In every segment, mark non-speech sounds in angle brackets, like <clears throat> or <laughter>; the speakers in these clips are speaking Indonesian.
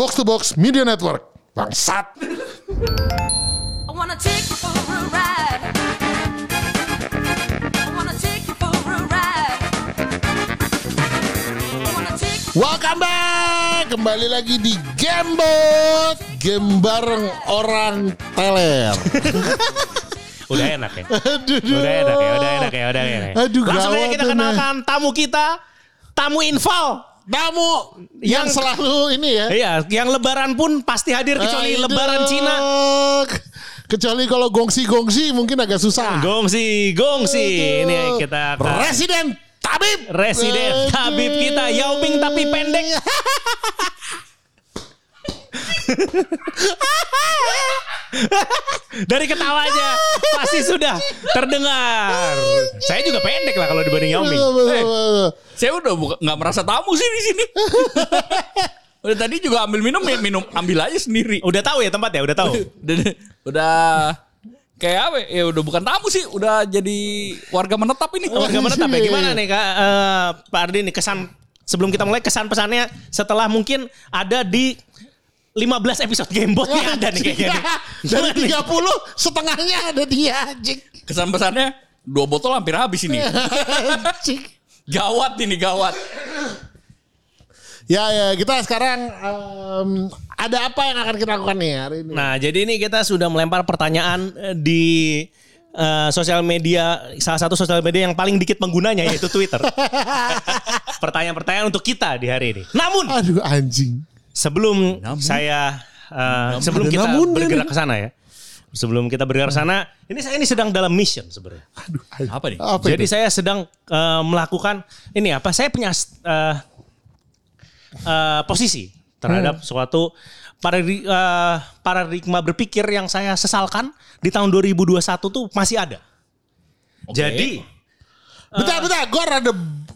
Box to Box Media Network. Bangsat. I wanna take you for a ride. Welcome back. Kembali lagi di Gamebot. Game bareng orang teler. <laughs> Udah enak ya. Aduh. Udah enak ya, udah enak ya, udah enak. ya. Aduh, Langsung aja kita kenalkan tamu kita, tamu infal. Tamu yang, Yang- selalu ini ya. Iya, yang lebaran pun pasti hadir kecuali Aduh. lebaran Cina. Kecuali kalau gongsi-gongsi mungkin agak susah. Gongsi, gongsi. Ini kita ke Residen Tabib. residen Aduh. Habib kita, Yao Ming tapi pendek. <laughs> Dari ketawanya pasti sudah terdengar. Saya juga pendek lah kalau dibanding Yao Ming. Eh. Saya udah buka- nggak merasa tamu sih di sini. <laughs> udah tadi juga ambil minum ya minum ambil aja sendiri. Udah tahu ya tempat ya, udah tahu. <laughs> udah, udah kayak apa? Ya udah bukan tamu sih, udah jadi warga menetap ini. Warga <laughs> menetap ya. Gimana nih Kak eh, Pak Ardi nih kesan sebelum kita mulai kesan pesannya setelah mungkin ada di 15 episode Gamebot nih ada nih kayaknya. Dari Gimana nih? 30 setengahnya ada dia anjing. Kesan pesannya dua botol hampir habis ini. Gawat ini gawat. Ya ya kita sekarang em, ada apa yang akan kita lakukan nih hari ini? Nah, jadi ini kita sudah melempar pertanyaan eh, di eh, sosial media salah satu sosial media yang paling dikit penggunanya yaitu Twitter. <laughs> Pertanyaan-pertanyaan untuk kita di hari ini. Namun Aduh anjing. sebelum Namun? saya eh, sebelum Ada kita namunnya bergerak ke sana ya. Sebelum kita bergerak sana, ini saya ini sedang dalam mission sebenarnya. Aduh. aduh. Apa nih? Apa Jadi itu? saya sedang eh, melakukan ini apa? Saya punya eh, eh, posisi terhadap suatu paradi- eh, paradigma berpikir yang saya sesalkan di tahun 2021 tuh masih ada. Oke. Jadi, Bentar bentar, gue ada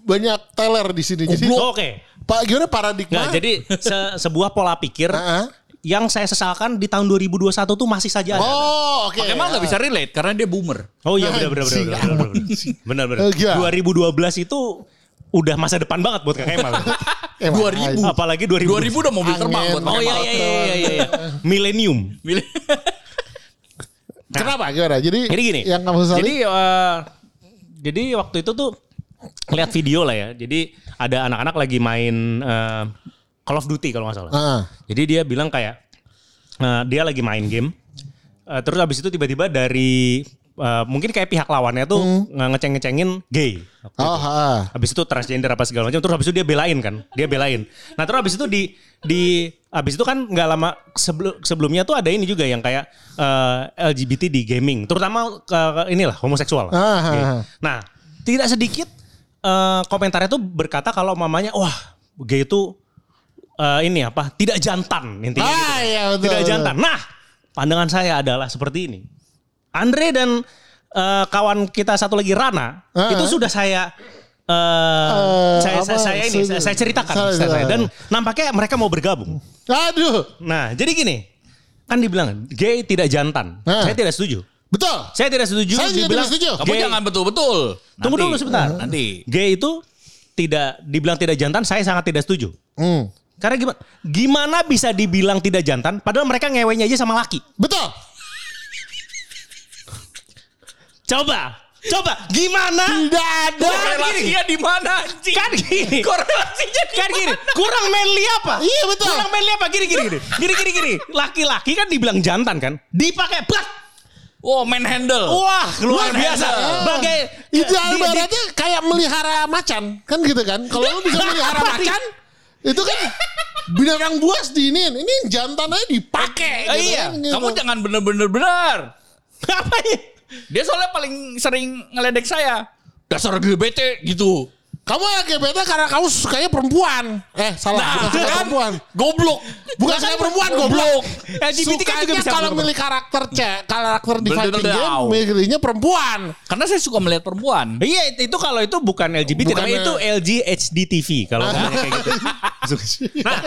banyak teler di sini. Jadi oke. Pak gimana paradigma? Nggak, jadi se- sebuah pola pikir Heeh. Yang saya sesalkan di tahun 2021 tuh masih saja ada. Oh oke. Emang nggak bisa relate karena dia boomer. Oh iya benar benar benar benar benar. Benar benar. Eh, gila. 2012 itu udah masa depan banget buat Kak Kemal. <laughs> Emang 2000. anjing. Apalagi 2000. 2000 udah mobil terbang buat Oh iya iya iya iya iya. Millennium. Milih. <laughs> Kenapa gimana? Jadi, Jadi gini. yang kamu sesali? Jadi eh, jadi waktu itu tuh lihat video lah ya. Jadi ada anak-anak lagi main eh, Call of Duty kalau nggak salah. Heeh. Jadi dia bilang kayak eh, dia lagi main game. Eh, terus habis itu tiba-tiba dari eh, mungkin kayak pihak lawannya tuh nge- ngeceng-ngecengin gay. Hmm. Oh, itu. ha. Habis itu transgender apa segala macam. Terus habis itu dia belain kan. Dia belain. Nah terus habis itu di di habis itu kan nggak lama sebelum sebelumnya tuh ada ini juga yang kayak eh, LGBT di gaming. Terutama ke, ke- inilah homoseksual. Ah, Oke. ah. Nah tidak sedikit eh, komentarnya tuh berkata kalau mamanya wah gay itu eh, ini apa tidak jantan intinya. Ah, gitu. iya, betul, tidak betul. jantan. Nah pandangan saya adalah seperti ini. Andre dan eh, kawan kita satu lagi Rana Ah. itu sudah saya eh, Eh, saya, apa, saya, saya ini saya, saya ceritakan saya- saya- saya. dan nampaknya mereka mau bergabung. Aduh. Nah, jadi gini, kan dibilang gay tidak jantan. Ah. Saya tidak setuju. Betul. Saya tidak setuju. Saya juga dibilang tidak setuju. Kamu gay- jangan betul-betul. Tunggu Nanti. dulu sebentar. Nanti. Gay itu tidak dibilang tidak jantan, saya sangat tidak setuju. Hmm. Karena gimana? Gimana bisa dibilang tidak jantan padahal mereka ngewenya aja sama laki? Betul. Coba, coba gimana? Tidak ada. Korelasinya di mana anjing? Kan gini. Korelasinya di Kan gini, kurang manly apa? Iya, betul. Kurang manly apa? Gini gini gini. Gini gini gini. Laki-laki kan dibilang jantan kan? Dipakai blat. Oh, manhandle. Wah, luar Luar biasa. biasa. Bagai Itu di- ibaratnya kayak melihara macan. Kan gitu kan. Kalau lu bisa melihara macan. Itu kan binatang buas diinin. Ini jantan aja dipakai. Oh, gitu iya. kan, gitu. Kamu jangan bener-bener benar. apa ya? Dia soalnya paling sering ngeledek saya. Dasar LGBT gitu. Kamu LGBT karena kamu sukanya perempuan. Eh salah. Nah, bukan suka kan? perempuan. Goblok. Bukan suka perempuan goblok. LGBT kan juga bisa kalau milih karakter cek, karakter di fighting game, milihnya perempuan. Karena saya suka melihat perempuan. Iya itu, kalau itu bukan LGBT Bukan, namanya itu eh, LG HD TV kalau ngomongnya kayak gitu. <laughs> Nah,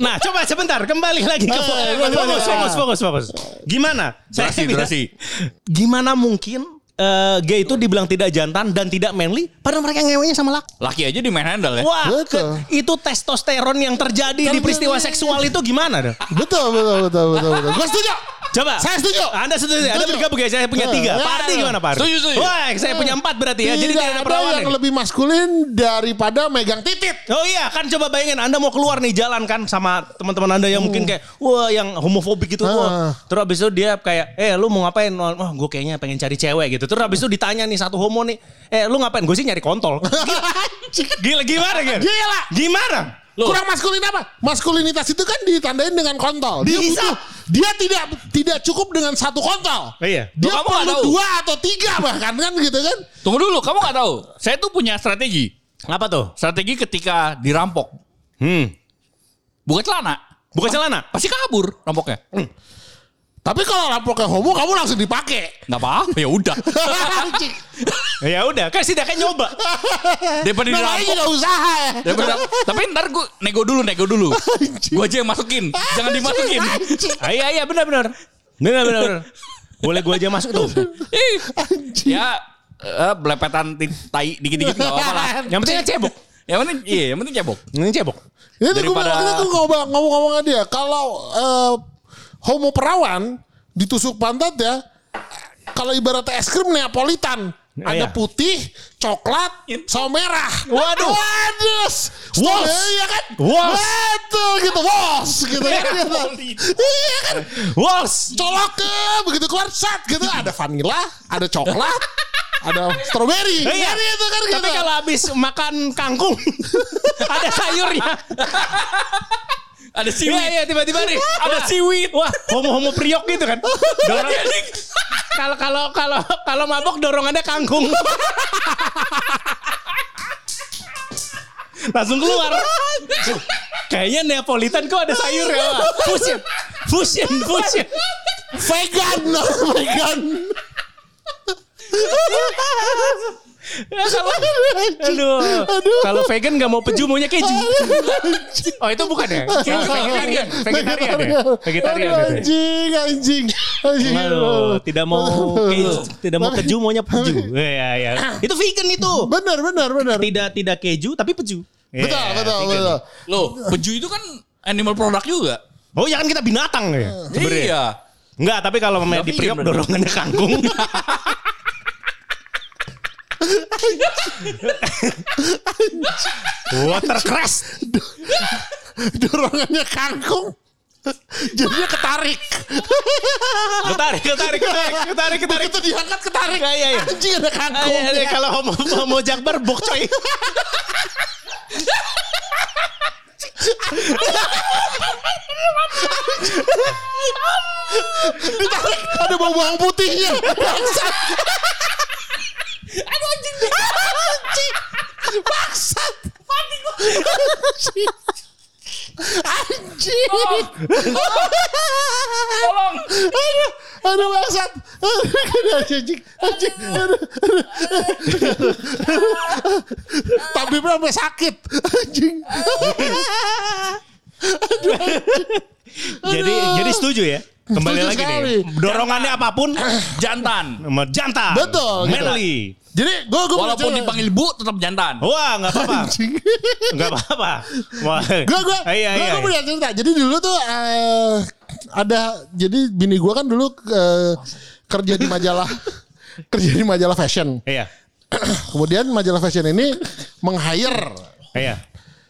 nah coba sebentar kembali lagi ke Eh, fokus eh, fokus fokus fokus fokus. Gimana? Bilang, durasi. Gimana mungkin eh, gay itu dibilang tidak jantan dan tidak manly, padahal mereka ngewenya sama laki. Laki aja di main handle ya. Wah, Betul. ke- itu testosteron yang terjadi Kan di peristiwa bener. seksual itu gimana? dah? Betul, betul, betul, betul, betul. Gue setuju. Coba. Saya setuju. Anda setuju? Anda Setuju. bergabung ya? Saya punya Ya, tiga. ya, Pak Ardi ya. gimana Pak? Setuju, setuju. Wah, saya punya empat berarti ya. Jadi tidak ada yang perlawanan. lebih maskulin daripada megang titit. Oh iya kan coba bayangin Anda mau keluar nih jalan kan sama teman-teman Anda yang mungkin kayak wah yang homofobik gitu Ah. wah. Terus abis itu dia kayak eh lu mau ngapain? Wah gue kayaknya pengen cari cewek gitu. Terus abis itu ditanya nih satu homo nih, eh lu ngapain? Gue sih nyari kontol. <laughs> Gila gimana gitu? Gila. Gimana? Loh. Kurang maskulin apa? Maskulinitas itu kan ditandain dengan kontol. Dia Bisa. butuh, dia tidak tidak cukup dengan satu kontol. Iya. Dia Loh, kamu perlu tahu? dua atau tiga bahkan kan gitu kan? Tunggu dulu, kamu nggak tahu. Saya tuh punya strategi. Apa tuh? Strategi ketika dirampok. Hmm. Buka celana. Buka celana. Pasti kabur rampoknya. Tapi kalau rampoknya homo kamu langsung dipakai. Nggak apa-apa, ya udah. <laughs> Ya udah, kan setidaknya nyoba. Daripada Namanya dirampok. juga usaha ya. Daripada, tapi ntar gue nego dulu, nego dulu. Gue aja yang masukin. Jangan dimasukin. Ah, iya iya benar benar. Benar benar. Boleh gue aja masuk tuh. Ya eh, belepetan tai dikit-dikit nggak apa-apa lah. Yang penting cebok. Yang penting, iya, yang penting cebok. Ini cebok. Ini Daripada- gue ini gue ngomong ngomong sama dia kalau eh, homo perawan ditusuk pantat ya kalau ibaratnya es krim neapolitan ada Iya. putih, coklat, sama merah. Waduh. Waduh. Wos. Iya kan? Wos. Betul gitu. Wos gitu kan. iya kan? Wos. Colok ke begitu keluar sat gitu ada vanilla, ada coklat, ada strawberry. Iya. Kan itu kan gitu. Tapi kalau habis makan kangkung <laughs> ada sayurnya. Ada Iya siwit. iya tiba-tiba nih Ada siwit. Wah, homo-homo priok gitu kan. <laughs> Dorong kalau kalau kalau kalau mabok dorongannya kangkung. <laughs> Langsung keluar. Kayaknya Neapolitan kok ada sayur ya. Fusion. Fusion, fusion. vegan, <laughs> vegan. Ya, kalau aduh, kalau vegan nggak mau peju maunya keju. Oh itu bukan ya? Vegetarian, vegetarian ya? Vegetarian. Aduh, anjing, anjing. anjing. Aduh, tidak mau keju, tidak mau keju maunya peju. <laughs> Ya, ya. Itu vegan itu. Benar, benar, benar. Tidak tidak keju tapi peju. Betul, Ya, betul, vegan. betul. Loh, peju itu kan animal product juga. Oh ya kan kita binatang ya. Sebenarnya. Iya. Enggak, tapi kalau di priok dorongannya kangkung. <laughs> Watercress. Dorongannya kangkung. Jadinya ketarik. Ketarik, ketarik, ketarik, ketarik, ketarik. Begitu diangkat ketarik. Iya, iya. Anjing ada kangkung. iya, iya, kalau homo, homo jakbar bok coy. Ditarik, ada bau bawang putihnya. Bangsat. Aduh anjing. Anjing. Bangsat. Mati gua. Anjing. Anjing. Tolong. Aduh, aduh bangsat. Aduh, anjing, anjing. Aduh, aduh. Tapi sampai sakit. Anjing. Jadi jadi setuju ya. Kembali Setuju lagi sekali. nih. Dorongannya apa pun Jantan. jantan. Betul, gitu. Jadi gue gue Walaupun dipanggil bu tetap jantan. Wah, nggak apa-apa. Nggak apa-apa. Wah. gue gue Iya, gue iya. gue punya cerita jadi dulu tuh eh, ada jadi bini gue kan dulu eh, kerja di majalah <laughs> kerja di majalah fashion Iya. <clears throat> kemudian majalah fashion ini meng hire Iya.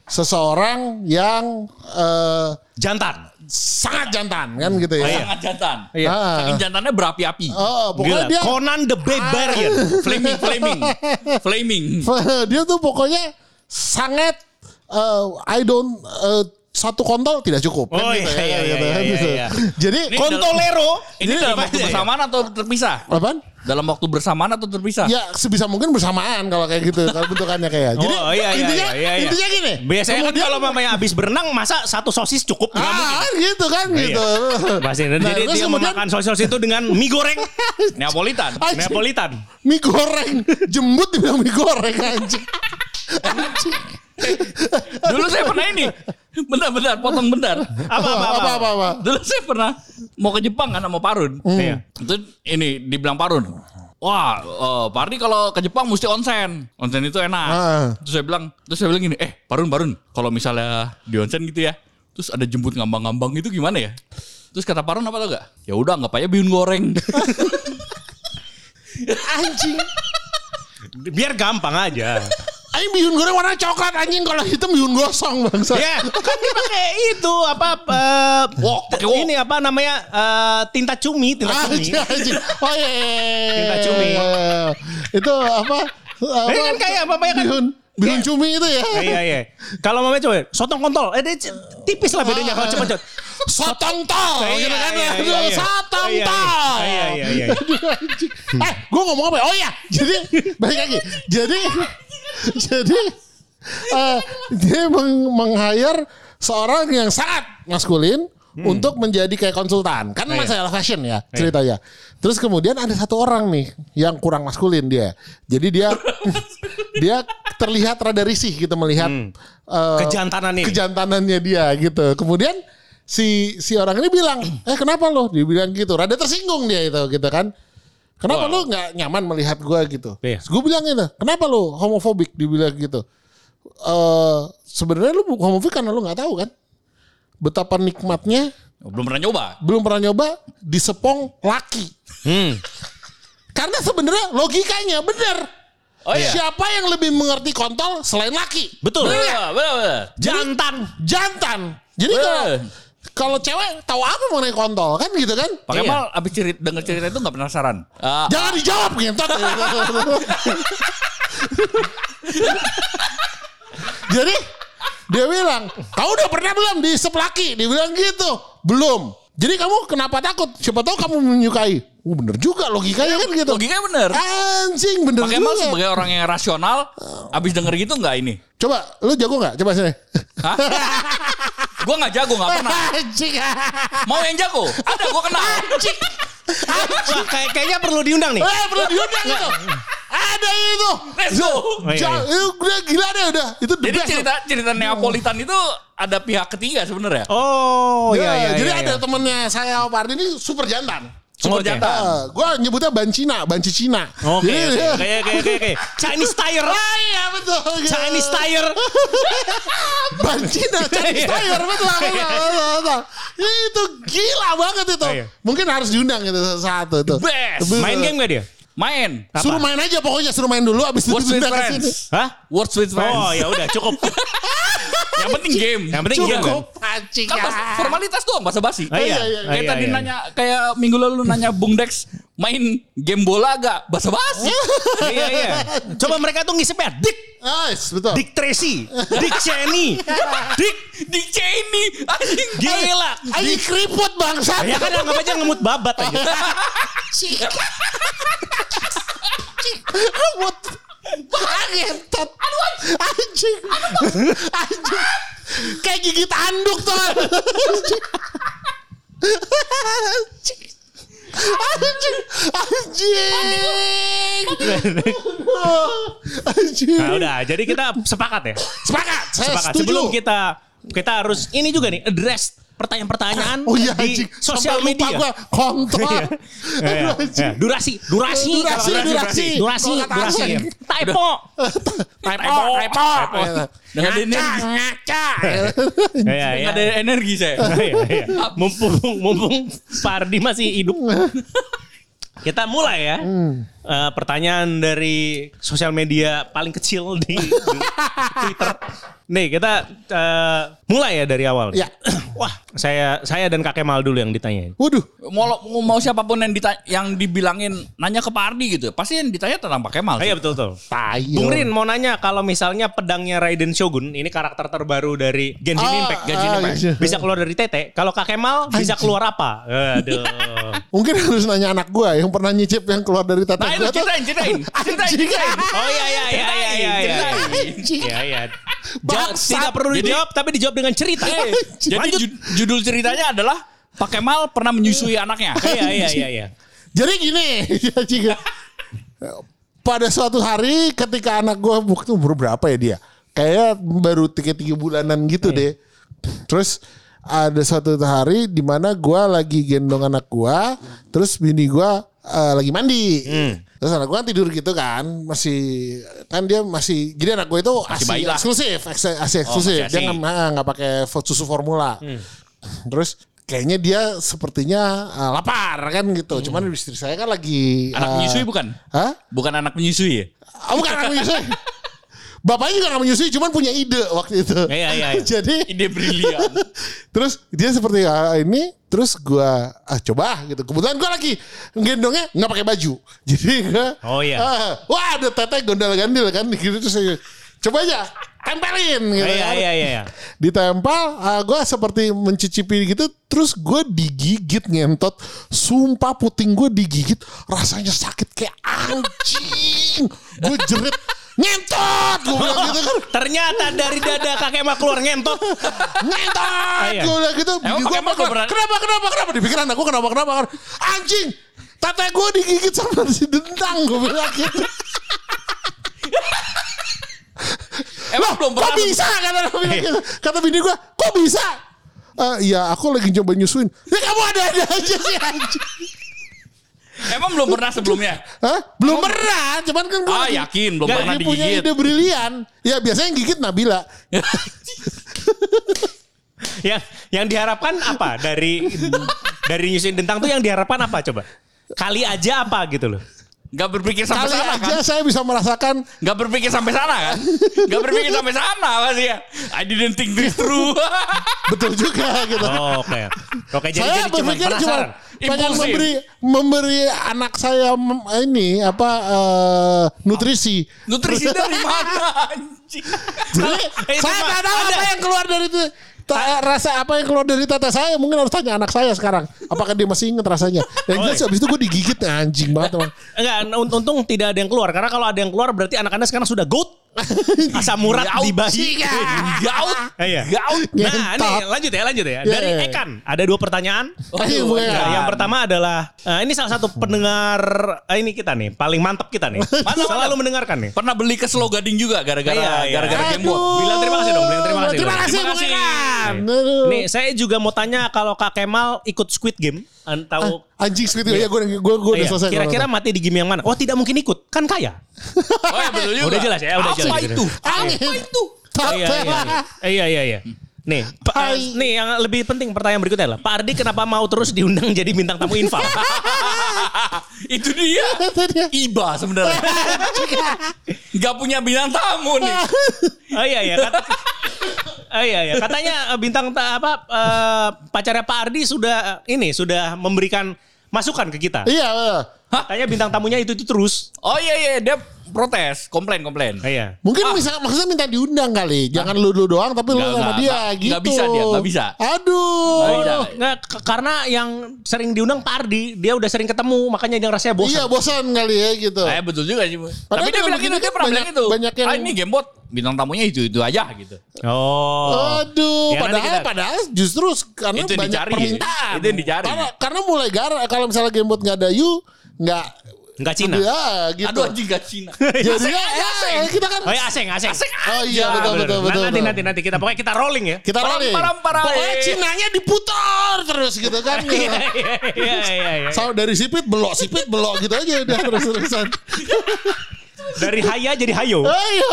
Seseorang yang eh, Jantan. sangat jantan kan gitu ya Iya. Sangat jantan. Iya. Ah. Saking jantannya berapi-api. oh pokoknya Gila. dia Conan the Barbarian. Flaming, flaming. <laughs> Flaming. dia tuh pokoknya sangat eh, I don't eh, satu kontol tidak cukup kan Oh, gitu iya, ya, iya, gitu iya, kan, iya, gitu. iya. jadi Ini Kontolero. Ini Jadi dalam apa waktu ya? bersamaan atau terpisah? apaan Dalam waktu bersamaan atau terpisah? Ya sebisa mungkin bersamaan kalau kayak gitu kalau bentukannya kayak. Jadi oh iya iya intinya iya, iya, iya. intinya gini. Biasanya kan Kemudian- kalau mamanya habis berenang masa satu sosis cukup nggak mungkin. Ah, gitu kan Iya. gitu. Pasti. Dan Nah, jadi dia kemudian memakan sosis itu dengan mie goreng <laughs> Neapolitan. Anjing. Neapolitan. mie goreng jembut dibilang mie goreng anjing. Anjing. <laughs> Dulu saya pernah ini. <laughs> Bentar, bentar, potong bentar. <laughs> Apa apa apa. apa apa. apa. Dulu saya pernah mau ke Jepang kan sama Parun. Iya. Itu ini dibilang Parun. Wah, eh, Pak Ardi kalau ke Jepang mesti onsen. Onsen itu enak. Ah. Terus saya bilang, terus saya bilang gini, eh Parun Parun, kalau misalnya di onsen gitu ya, terus ada jemput ngambang-ngambang itu gimana ya? Terus kata Parun apa tau gak? Ya udah anggap aja bihun goreng. <laughs> Anjing. Biar gampang aja. Aing bihun goreng warna coklat anjing kalau hitam bihun gosong bangsa. ya, <laughs> kan dipakai itu apa eh, Wok, pakai wok. ini apa namanya eh, tinta cumi, tinta cumi. <laughs> Anjing, anjing. Oh iya, iya, iya. Tinta cumi. Itu apa? apa Ini kan kayak apa ya kan? Bihun, bihun cumi itu ya. Iya iya. Kalau mamanya coba sotong kontol, eh tipis lah bedanya kalau cepet Sotong tol Iya, gitu kan. iya, iya, iya. Sotong tol. Iya, iya, iya. <laughs> Eh, gue ngomong apa ya? Oh iya, jadi balik lagi. Jadi jadi eh, dia meng, meng-hire seorang yang sangat maskulin untuk menjadi kayak konsultan. Kan Hmm. Iya. masalah fashion ya ceritanya. Terus kemudian ada satu orang nih yang kurang maskulin dia. Jadi dia <laughs> dia terlihat rada risih gitu melihat Hmm. Kejantanan ini. kejantanannya dia gitu. Kemudian si si orang ini bilang, eh kenapa lo? Dia bilang gitu. Rada tersinggung dia itu gitu kan. Kenapa lo nggak nyaman melihat gua gitu? Iya. Gue bilang gitu, kenapa lo homofobik? Dibilang gitu. Eh sebenarnya lu homofobik karena lu nggak tahu kan betapa nikmatnya Belum pernah nyoba. belum pernah nyoba disepong laki. Hmm. Karena sebenarnya logikanya benar. Oh iya. Siapa yang lebih mengerti kontol selain laki? Betul. Bener betul, betul. Jantan. jantan. Jadi kalau kalau cewek tahu apa mengenai kontol kan gitu kan? Pak Iya. Kemal abis cerita, denger cerita itu gak penasaran. Ah, Jangan dijawab gitu. <laughs> Jadi dia bilang, kau udah pernah belum di laki? Dia bilang gitu. Belum. Jadi kamu kenapa takut? Siapa tahu kamu menyukai. Oh, bener juga logikanya kan gitu. logikanya bener. Anjing bener Pak Kemal juga. sebagai orang yang rasional, abis denger gitu gak ini? Coba lu jago nggak? Coba sini. Hah? <laughs> gue gak jago, gak pernah. <laughs> Anjing. Mau yang jago? Ada, gue kenal. Anjing. Wah, kayak kayaknya perlu diundang nih. Eh, perlu diundang itu. Ada itu. Let's go. Oh, iya, iya. eh, udah gila deh udah. Itu the Jadi best. cerita cerita Neapolitan itu ada pihak ketiga sebenarnya. Oh, Ya, iya iya. jadi iya, ada iya. temennya saya Pak Ardi ini super jantan. Super Oke. jantan. Uh, gue nyebutnya ban Cina, banci Cina. Oke, Jadi oke, <laughs> oke, oke, oke, oke. Chinese tire. <laughs> Ah, iya betul. Chinese tire. <laughs> Ban Cina, Chinese Iya. tire betul, betul, betul, betul. Itu gila banget itu. Iya. Mungkin harus diundang itu satu itu. Best. Main game gak dia? Main. Suruh main aja pokoknya suruh main dulu abis itu What's with diundang ke sini. friends? Hah? Words with friends. Oh ya udah cukup. <laughs> Yang penting game. Yang penting game kan. Cukup pancing Kan bahasa- formalitas doang bahasa basi. Ah, iya. iya, iya. Kayak tadi iya, iya. nanya kayak minggu lalu lu nanya Bung Dex main game bola gak bahasa basi. <laughs> Iya iya. Coba mereka tuh ngisipnya Dick, Nice, betul. Dick Tracy, Dick Cheney, Dick Di Cheney anjing gila. Ayo keriput bangsa. Ya kan anggap aja ngemut babat aja. <laughs> Rambut. Ngentot. Anjing. Anjing. Kayak gigit anduk tuh. Anjing. Anjing. Anjing. Anjing. Nah udah, jadi kita sepakat ya. Sepakat. Saya Sepakat. setuju. Sebelum kita kita harus ini juga nih address pertanyaan-pertanyaan Oh iya di anjing. sosial lupa media. gua kontol. Iya. <laughs> Iya, iya. Durasi, durasi, Durasi, durasi. durasi, durasi. <laughs> Typo. Typo, typo. <laughs> Dengan ada energi. Ngaca. Iya, iya. Ada energi saya. Iya, iya. Mumpung, mumpung Pardi masih hidup. Kita mulai ya. Eh, pertanyaan dari sosial media paling kecil di, di Twitter. Nih kita eh, mulai ya dari awal. Ya. <clears throat> Wah, saya saya dan Kak Kemal dulu yang ditanyain. Waduh. Mau, mau siapa pun yang dita- yang dibilangin nanya ke Pak Ardi gitu. Pasti yang ditanya tentang Pak Kemal. Ah, iya betul betul. Bung Rin mau nanya kalau misalnya pedangnya Raiden Shogun ini karakter terbaru dari Genshin Ah, Impact. Genshin Impact. Genshin. Bisa keluar dari Tete. Kalau Kak Kemal bisa keluar apa? Aduh. <laughs> Mungkin harus nanya anak gua yang pernah nyicip yang keluar dari tata Nah ceritain, ceritain. <laughs> Ceritain, Anjing. ceritain. Oh iya iya iya iya iya. iya. Iya iya. Tidak perlu Jadi- dijawab tapi dijawab dengan cerita. Eh, Jadi Lanjut. ju- judul ceritanya adalah Pak Kemal pernah menyusui anaknya. <laughs> Iya iya iya iya. <laughs> Jadi gini, pada suatu hari ketika anak gua waktu umur berapa ya dia? Kayak baru tiga tiga bulanan gitu deh. Terus ada suatu hari di mana gua lagi gendong anak gua, terus bini gua eh, lagi mandi. Hmm. Terus anak gue kan tidur gitu kan, masih kan dia masih jadi anak gue itu Masih ASI eksklusif, eks- ASI eksklusif. masih dia nggak nggak pakai susu formula. Hmm. Terus kayaknya dia sepertinya eh, lapar kan gitu. Cuman istri saya kan lagi Anak eh, menyusui bukan? Hah? Bukan anak menyusui ya? Ah, bukan anak menyusui. <laughs> Bapaknya juga gak menyusui, cuman punya ide waktu itu. Iya, iya, iya. <laughs> Jadi Ide brilian. <laughs> terus dia seperti ah, ini, terus gua ah, coba gitu. Kebetulan gua lagi gendongnya nggak pakai baju. <laughs> Jadi gua, Oh, iya. ah, wah ada tete gondal gandil kan <laughs> gitu terus saya coba aja tempelin gitu. Iya kan. iya iya. iya. Ditempel, ah, gua seperti mencicipi gitu, terus gue digigit ngentot, sumpah puting gue digigit, rasanya sakit kayak anjing, gue jerit ngentot, gue bilang gitu kan, <laughs> Ternyata dari dada kakek mah keluar ngentot. ngentot, iya. gue bilang gitu, Emang bini gue pakai masker berat? kenapa, kenapa, kenapa, dipikir anak gue kenapa, kenapa, kenapa, anjing, tete gue digigit sama si dentang, gue bilang gitu. <laughs> Emang belum kok pernah bisa kata dia bilang gitu. kata bini gue kok bisa Eh, iya aku lagi coba nyusuin ya kamu ada-ada aja sih anjing Emang belum pernah sebelumnya? Hah? belum pernah cuman kan gue Ah yakin belum Gak pernah lagi punya digigit. ide brilian ya biasanya yang gigit Nabila <laughs> yang yang diharapkan apa dari dari nyusuin dentang tuh yang diharapkan apa coba? Kali aja apa gitu loh. Gak berpikir sampai kali sana aja kan? saya bisa merasakan Gak berpikir sampai sana kan? Gak berpikir <laughs> sampai sana pasti ya. I didn't think this through. <laughs> betul juga gitu Oh, Oke. Oke jadi saya jadi cuma berpikir cuma pengen memberi memberi anak saya ini apa eh, nutrisi Nutrisi dari mana anjing? Jadi Eh, saya nggak tahu ada. apa yang keluar dari itu. Ta- rasa apa yang keluar dari tata saya? Mungkin harus tanya anak saya sekarang. Apakah dia masih ingat rasanya? Yang Oh, jelas habis itu gue digigit anjing banget teman Enggak, un- untung tidak ada yang keluar. Karena kalau ada yang keluar berarti anak anda sekarang sudah goat. <laughs> Asam urat di bayi. Gaut. Iya. Gaut. Nah, Ngentot. nih lanjut ya, lanjut ya. Iya, Dari iya. Ekan ada dua pertanyaan. Bukan. Ya, yang pertama adalah eh, ini salah satu pendengar eh, ini kita nih, paling mantep kita nih. Selalu mendengarkan nih. Pernah beli ke Slow Gading juga gara-gara Iya, iya. gara-gara game bot. Bilang terima kasih dong, bilang terima kasih. Terima dong. kasih, Terima Bung Ekan. Nih. Aduh. Nih, saya juga mau tanya kalau Kak Kemal ikut Squid Game, an- tahu anjing seperti itu ya gue gue gue udah Iya, selesai Kira-kira mati di game yang mana? Oh, tidak mungkin ikut. Kan kaya. Oh ya betul juga. Udah jelas ya, udah Apa jelas. itu? angin itu iya, iya, iya. iya, iya, iya. Nih, Pak, Tai. eh, nih yang lebih penting pertanyaan berikutnya adalah Pak Ardi kenapa mau terus diundang jadi bintang tamu infal? <laughs> <laughs> itu dia. Iba sebenarnya. <laughs> Gak punya bintang tamu nih. oh iya iya kata, oh iya iya katanya eh, bintang ta- apa eh, pacarnya Pak Ardi sudah eh, ini sudah memberikan masukan ke kita. iya iya. Katanya bintang tamunya itu itu terus. Oh iya iya dia protes, komplain komplain. Oh, iya. Mungkin bisa maksudnya minta diundang kali. Jangan lu lu doang tapi lu sama dia nggak. gitu. Nggak bisa dia, nggak bisa. Aduh. Nggak bisa. Nggak, karena yang sering diundang Pak Ardi, dia udah sering ketemu, makanya dia rasanya bosan. Iya bosan kali ya gitu. Eh betul juga sih. Padahal Tapi dia bilang gitu, dia kan pernah bilang banyak- itu. banyak yang- Ah ini gamebot bintang tamunya itu itu aja gitu. Oh. Aduh, Ya, padahal kita- padahal justru karena Itu banyak dicari. permintaan. Itu yang dicari. Karena, karena mulai gara kalau misalnya gamebot nggak ada you, nggak Nggak Cina. Ya, gitu. Aduh anjing gak Cina. Jadi ya, ya, kita kan Oh ya asing, asing. Oh iya Ya, betul betul Nah, betul. nanti betul. nanti nanti kita pokoknya kita rolling ya. kita rolling. Param, param, param. Pokoknya Cinanya diputar terus gitu kan. <laughs> Iya iya iya iya. iya. Sama dari sipit belok sipit belok gitu aja udah terus terusan. <laughs> Dari haya jadi hayo. Ayo.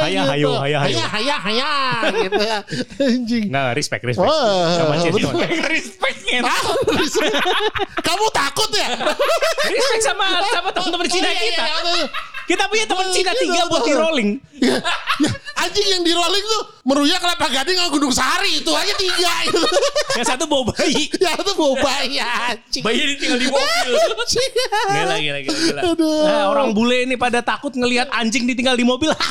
Haya, hayo, haya, hayo. Haya haya haya gitu ya. Anjing. Nggak, respect, respect. Sama betul. Respectnya. Ah, <laughs> Kamu takut ya? Respect sama sama teman-teman Cina Iya, iya, kita. iya. Kita punya teman Cina Gitu, tiga buat di rolling. Ya, ya, anjing yang di rolling tuh meruya kelapa gading sama gunung sari itu aja tiga gitu. Yang satu bawa bayi. <laughs> ya itu bawa bayi anjing. Bayi ini tinggal di mobil. Gila, gila, gila. gila. Aduh. Nah, orang bule ini pada takut ngelihat anjing ditinggal di mobil. <laughs>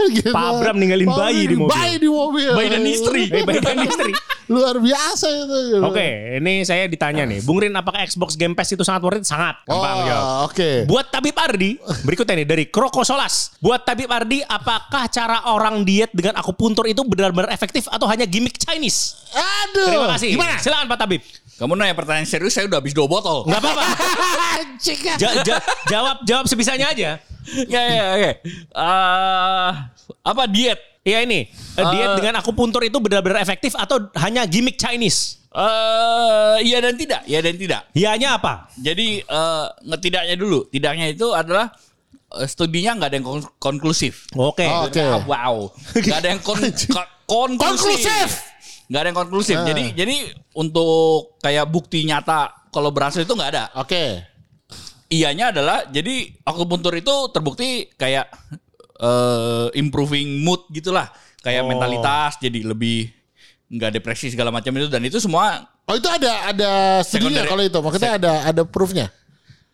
Gitu. Pak Abram ninggalin bayi di mobil. Bayi di mobil. Bayi dan istri. Eh, <laughs> bayi dan istri. Luar biasa itu. Oke, ini saya ditanya nih. Bung Rin, apakah Xbox Game Pass itu sangat worth it? Sangat. Gampang jawab. Oh, oke. Buat Tabib Ardi, berikutnya nih dari Kroko Solas. Buat Tabib Ardi, apakah cara orang diet dengan akupuntur itu benar-benar efektif atau hanya gimmick Chinese? Aduh. Terima kasih. Gimana? Silakan Pak Tabib. Kamu nanya pertanyaan serius, saya udah habis dua botol. Enggak apa-apa. Ja- ja- jawab jawab sebisanya aja. Ya ya oke. Eh, apa diet? Iya ini, eh, diet dengan akupuntur itu benar-benar efektif atau hanya gimmick Chinese? Eh, iya dan tidak, iya dan tidak. Ianya apa? Jadi eh ngetidaknya dulu. Tidaknya itu adalah eh, studinya nggak ada yang kon- konklusif. Oke. Oh, Oke. Ah, wow. Nggak ada yang kon- <laughs> ko- konklusif. Konklusif! Nggak ada yang konklusif. Ah. Jadi jadi untuk kayak bukti nyata kalau berhasil itu nggak ada. Oke. Ianya adalah jadi akupuntur itu terbukti kayak eh, improving mood gitulah. Kayak Oh. mentalitas jadi lebih nggak depresi segala macam itu dan itu semua Oh itu ada ada studinya kalau itu. Maksudnya ada ada proofnya.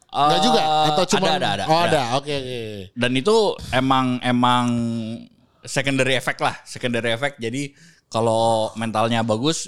Enggak eh, juga atau cuma ada ada ada. Oh ada. Oke oke. dan itu emang emang secondary effect lah secondary effect jadi kalau mentalnya bagus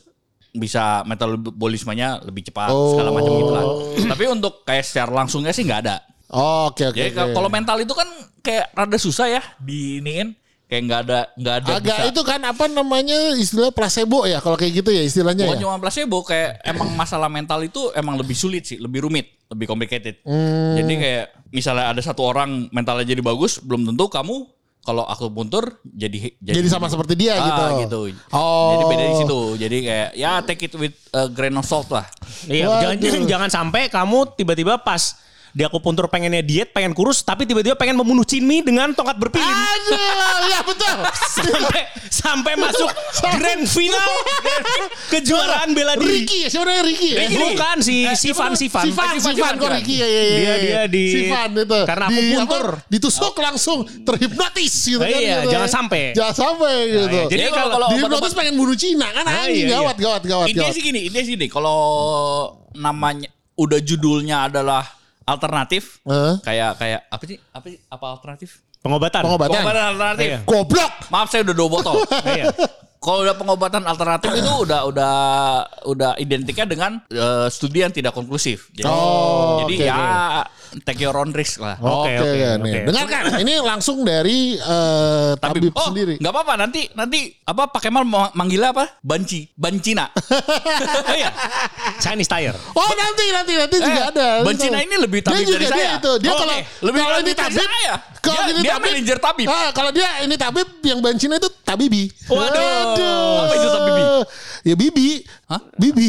bisa metabolismenya lebih cepat Oh. segala macam gitu lah tapi untuk kayak secara langsungnya sih nggak ada Oh, Oke oke. jadi oke. kalau mental itu kan kayak rada susah ya diiniin kayak nggak ada nggak ada agak bisa. itu kan apa namanya istilah placebo ya kalau kayak gitu ya istilahnya Bukan ya. cuma placebo kayak emang masalah mental itu emang lebih sulit sih, lebih rumit, lebih complicated. Hmm. Jadi kayak misalnya ada satu orang mentalnya jadi bagus, belum tentu kamu kalau aku puntur jadi Jadi sama seperti dia gitu. Ah, gitu. Oh. Jadi beda di situ. Jadi kayak ya take it with a grain of salt lah. Iya, jangan, <laughs> jangan sampai kamu tiba-tiba pas di akupuntur pengennya diet, pengen kurus, tapi tiba-tiba pengen membunuh Cinmi dengan tongkat berpilin. Aduh, ya betul. <laughs> sampai sampai masuk grand final kejuaraan bela diri. Ricky ya, siapa namanya Ricky ya? Bukan si Sivan Sivan. Sivan, Sivan, Sivan, kok. Ricky ya, ya, ya, Dia- ya. dia di- Sivan itu. karena Di, akupuntur. apa, ditusuk langsung terhipnotis gitu kan. Iya, gitu. jangan sampai. Jangan sampai gitu. iya, jadi Jadi kalau Dihipnotis pengen bunuh Cina kan Ah, anjing iya, iya. gawat gawat gawat Intinya gawat. sih gini, intinya sih gini, kalau namanya udah judulnya adalah alternatif, Heeh. kayak kayak apa sih? Apa sih? Apa alternatif? Pengobatan. Pengobatan. Pengobatan alternatif. Iya. Goblok. Maaf saya udah dua botol. <laughs> Iya. Kalau udah pengobatan alternatif itu udah udah udah identiknya dengan eh, studi yang tidak konklusif. Jadi, Oh, jadi oke, ya take your own risk lah. Oke, Oke, oke, nih. oke. Dengarkan, ini langsung dari eh, tabib, oh, sendiri. nggak apa-apa nanti nanti apa Pak Kemal mau manggilnya apa? Banci, Bancina. <laughs> Oh iya. Chinese tire. Oh nanti nanti nanti juga Eh, ada. Ban Cina ini lebih tabib dia juga, dari saya. Dia itu dia Oke, kalau lebih kalau ini tabib tabib, saya. kalau Dia- ini dia tabib, manajer tabib. Ah, kalau dia ini tabib yang Ban Cina itu tabibi. Waduh. Apa itu tabibi? Ya bibi. Hah? Bibi.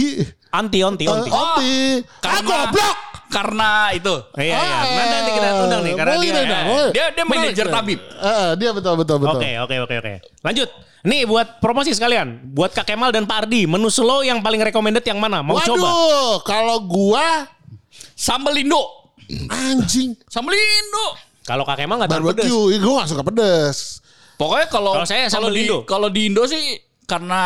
Anti, anti, Eh, anti. Onti. Ah, Karena goblok. Karena itu. Iya, iya. Ah, Nanti, nanti kita undang nih karena boleh, dia. boleh, boleh. Dia dia manajer Boleh. tabib. Eh, dia betul betul betul. Oke, oke, oke, oke. Lanjut. Nih buat promosi sekalian. Buat Kak Kemal dan Pak Ardi. Menu slow yang paling recommended yang mana? Mau Waduh, coba? kalau gua Sambal Indo. anjing Sambal Indo. Kalau Kak Kemal nggak tahan pedes. barbecue, gua gak suka pedes. Pokoknya kalau Kalau saya sambal Indo. kalau di Indo sih karena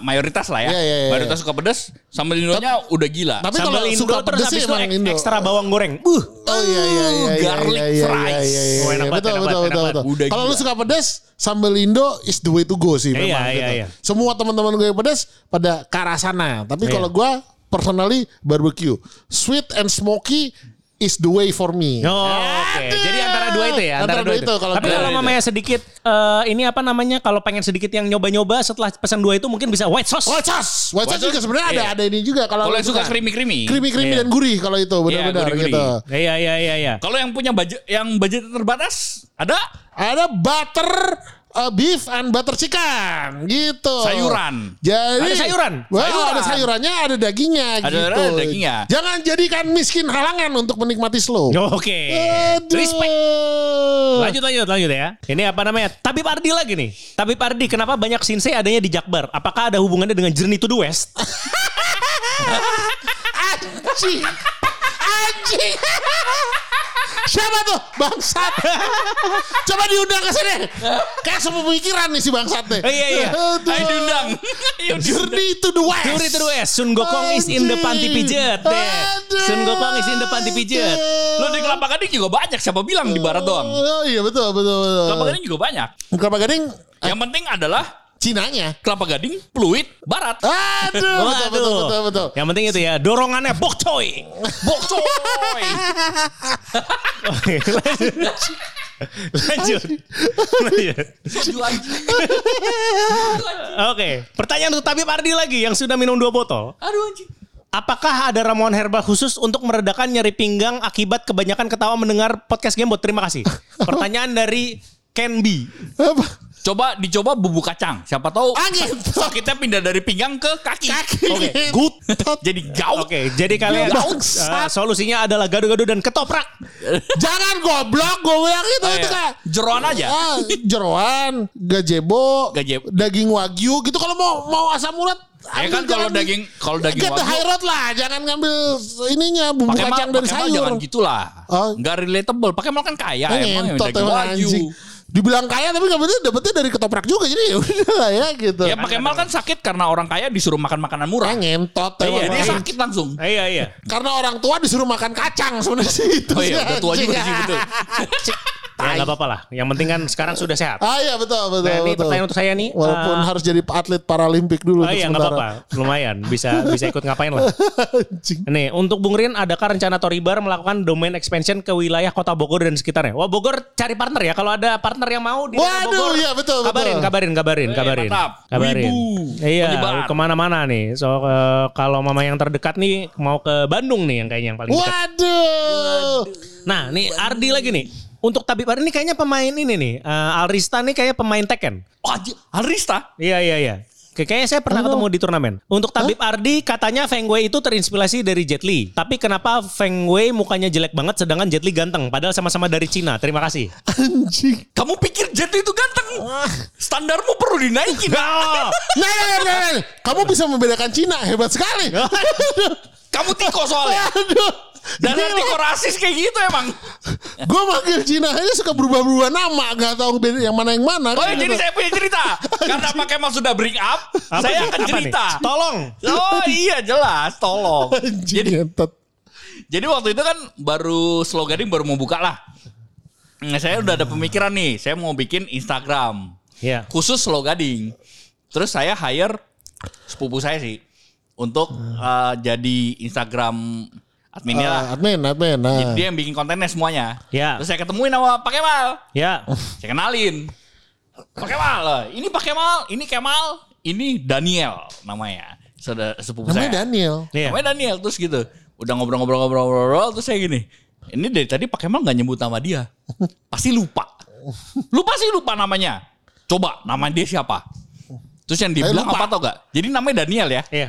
mayoritas lah ya. Iya, iya, iya. Mayoritas suka pedas, sambal Indonya udah gila. Tapi kalau Sambal Indo suka habis sih itu emang ek- Indo. ekstra bawang goreng. Uh. Oh iya iya iya iya garlic iya, iya, fries. iya, iya, Oh, enak iya. banget, betul enak betul banget, betul enak betul. banget. Udah Kalau lu suka pedas, sambal Indo is the way to go sih Iya, memang iya, gitu. iya. Semua teman-teman gue yang pedas pada ke arah sana. Tapi Iya. kalau gua personally barbecue, sweet and smoky is the way for me. Oh, Oke, jadi antara dua itu ya, Antara dua itu kalau Tapi kalau mamanya sedikit eh, ini apa namanya? Kalau pengen sedikit yang nyoba-nyoba setelah pesan dua itu mungkin bisa white sauce. White sauce, white sauce White juga sauce, sebenarnya ada iya. ada ini juga kalau Kalau yang suka creamy-creamy. creamy creamy Iya. dan gurih kalau itu benar-benar gurih-gurih. gitu. Iya iya iya iya. Kalau yang punya budget yang budget terbatas ada Ada butter uh, beef and butter chicken gitu. Sayuran. Jadi Ada sayuran? Wah, Sayuran. ada sayurannya, ada dagingnya Ada gitu. ada dagingnya. Jangan jadikan miskin halangan untuk menikmati slow. <laughs> Oke. Aduh. Respect. Lanjut lanjut lanjut ya. Ini apa namanya? Tabib Ardi lagi nih. Tabib Ardi kenapa banyak sinse adanya di Jakbar? Apakah ada hubungannya dengan Journey to the West? <laughs> Anjing. Anjing. <laughs> Siapa tuh? Bangsat. <laughs> Coba diundang ke sini. Kayak sepemikiran nih si bangsat. Oh, iya, iya. Ayo diundang. Journey to the West. Journey to the West. Sun Gokong is in the panti pijet. deh. Sun Gokong is in the panti pijet. Lo di Kelapa Gading juga banyak. Siapa bilang di barat doang? Oh iya betul betul. betul. Kelapa Gading juga banyak. Kelapa Gading Yang penting adalah Cinanya. Kelapa Gading, Pluit, Barat. Aduh, betul, betul, betul, betul, betul. Yang penting itu ya, dorongannya bokcoy. Bokcoy. Oke, lanjut. Lanjut. Lanjut. Oke, pertanyaan untuk Tabib Ardi lagi yang sudah minum dua botol. Aduh anjing. Apakah ada ramuan herbal khusus untuk meredakan nyeri pinggang akibat kebanyakan ketawa mendengar podcast Gamebot? Terima kasih. Pertanyaan dari Ken B. Apa? Coba dicoba bubuk kacang. Siapa tahu Angin. <laughs> sakitnya pindah dari pinggang ke kaki. Oke. Good. <laughs> <laughs> Jadi gaut. Oke, jadi kalian Bangsat. uh, solusinya adalah gado-gado dan ketoprak. Jangan goblok gue bilang itu Oh, itu iya. kak. Jeroan aja. Ah, jeroan, gajebo, Gajebo. daging wagyu gitu kalau mau mau asam urat. Ya ambil kan kalau jangan- daging kalau daging Get the high wagyu road lah, jangan ngambil ininya bumbu pakai mal, kacang dari pakai mal sayur. jangan gitulah. Oh. Enggak relatable. Pakai mal kan kaya emang yang daging emang wagyu. anjing. Dibilang kaya tapi nggak betul dapetnya dari ketoprak juga jadi ya udah lah ya gitu. Ya pakai mal kan sakit karena orang kaya disuruh makan makanan murah. Ah, ngentot Iya, emang. dia sakit langsung. Iya iya. Karena orang tua disuruh makan kacang sebenarnya sih itu. Oh iya, udah tua juga sih, betul. <laughs> Ya nggak apa-apa lah. Yang penting kan sekarang sudah sehat. Ah iya betul betul. Nah, ini betul. pertanyaan untuk saya nih. Walaupun eh, harus jadi atlet paralimpik Oh dulu untuk iya nggak apa-apa, lumayan bisa bisa ikut ngapain lah. <laughs> Anjing. Nih untuk Bung Rin, adakah rencana Toribar melakukan domain expansion ke wilayah Kota Bogor dan sekitarnya? Wah Bogor cari partner ya. Kalau ada partner yang mau di Waduh, Bogor, iya, betul, betul. kabarin, kabarin, kabarin, kabarin, mantap. kabarin. Wibu, Iya, penyebar. ke mana-mana nih. So eh, kalau mama yang terdekat nih mau ke Bandung nih yang kayaknya yang paling dekat. Waduh. Nah, nih Ardi lagi nih. Untuk Tabib Ardi ini kayaknya pemain ini nih. eh, Alrista nih kayak pemain Tekken. Oh, Alrista. Iya iya iya. Kayak- Kayaknya saya pernah ketemu di turnamen. Untuk Tabib Ardi katanya Feng Wei itu terinspirasi dari Jet Li. Tapi kenapa Feng Wei mukanya jelek banget sedangkan Jet Li ganteng? Padahal sama-sama dari Cina. Terima kasih. Anjing. Kamu pikir Jet itu ganteng? Standarmu perlu dinaikin. Nah, nah, nah, nah, nah. Kamu bisa membedakan Cina hebat sekali. <laughs> Kamu tiko soalnya. Aduh. Dan tiko rasis kayak gitu emang. Gue manggil Cina aja suka berubah-berubah nama, nggak tahu beda yang mana yang mana. Oh, kan jadi gitu. saya punya cerita. <laughs> Karena pakai mal sudah bring up, Apa saya akan Apa nih? cerita. Tolong. Oh iya jelas, tolong. <laughs> Jadi jadi waktu itu kan baru sloganing baru mau buka lah. Nah, saya udah ada pemikiran nih, saya mau bikin Instagram Iya. khusus slow gading. Terus saya hire sepupu saya sih untuk uh, jadi Instagram adminnya lah. Ah, admin, admin. Nah. Jadi dia yang bikin kontennya semuanya. Ya. Terus saya ketemuin sama Pak Kemal. Ya. Saya kenalin. Pak Kemal, eh, ini Pak Kemal, ini Kemal, ini Daniel namanya. Saudara sepupu Namanya saya. Daniel. Iya. Namanya Daniel terus gitu. Udah ngobrol-ngobrol-ngobrol-ngobrol terus saya gini. Ini dari tadi Pak Kemal gak nyebut nama dia. Pasti lupa. Lu pasti lupa namanya. Coba nama dia siapa? Terus yang dia bilang lupa. apa tau gak? Jadi namanya Daniel ya. Iya.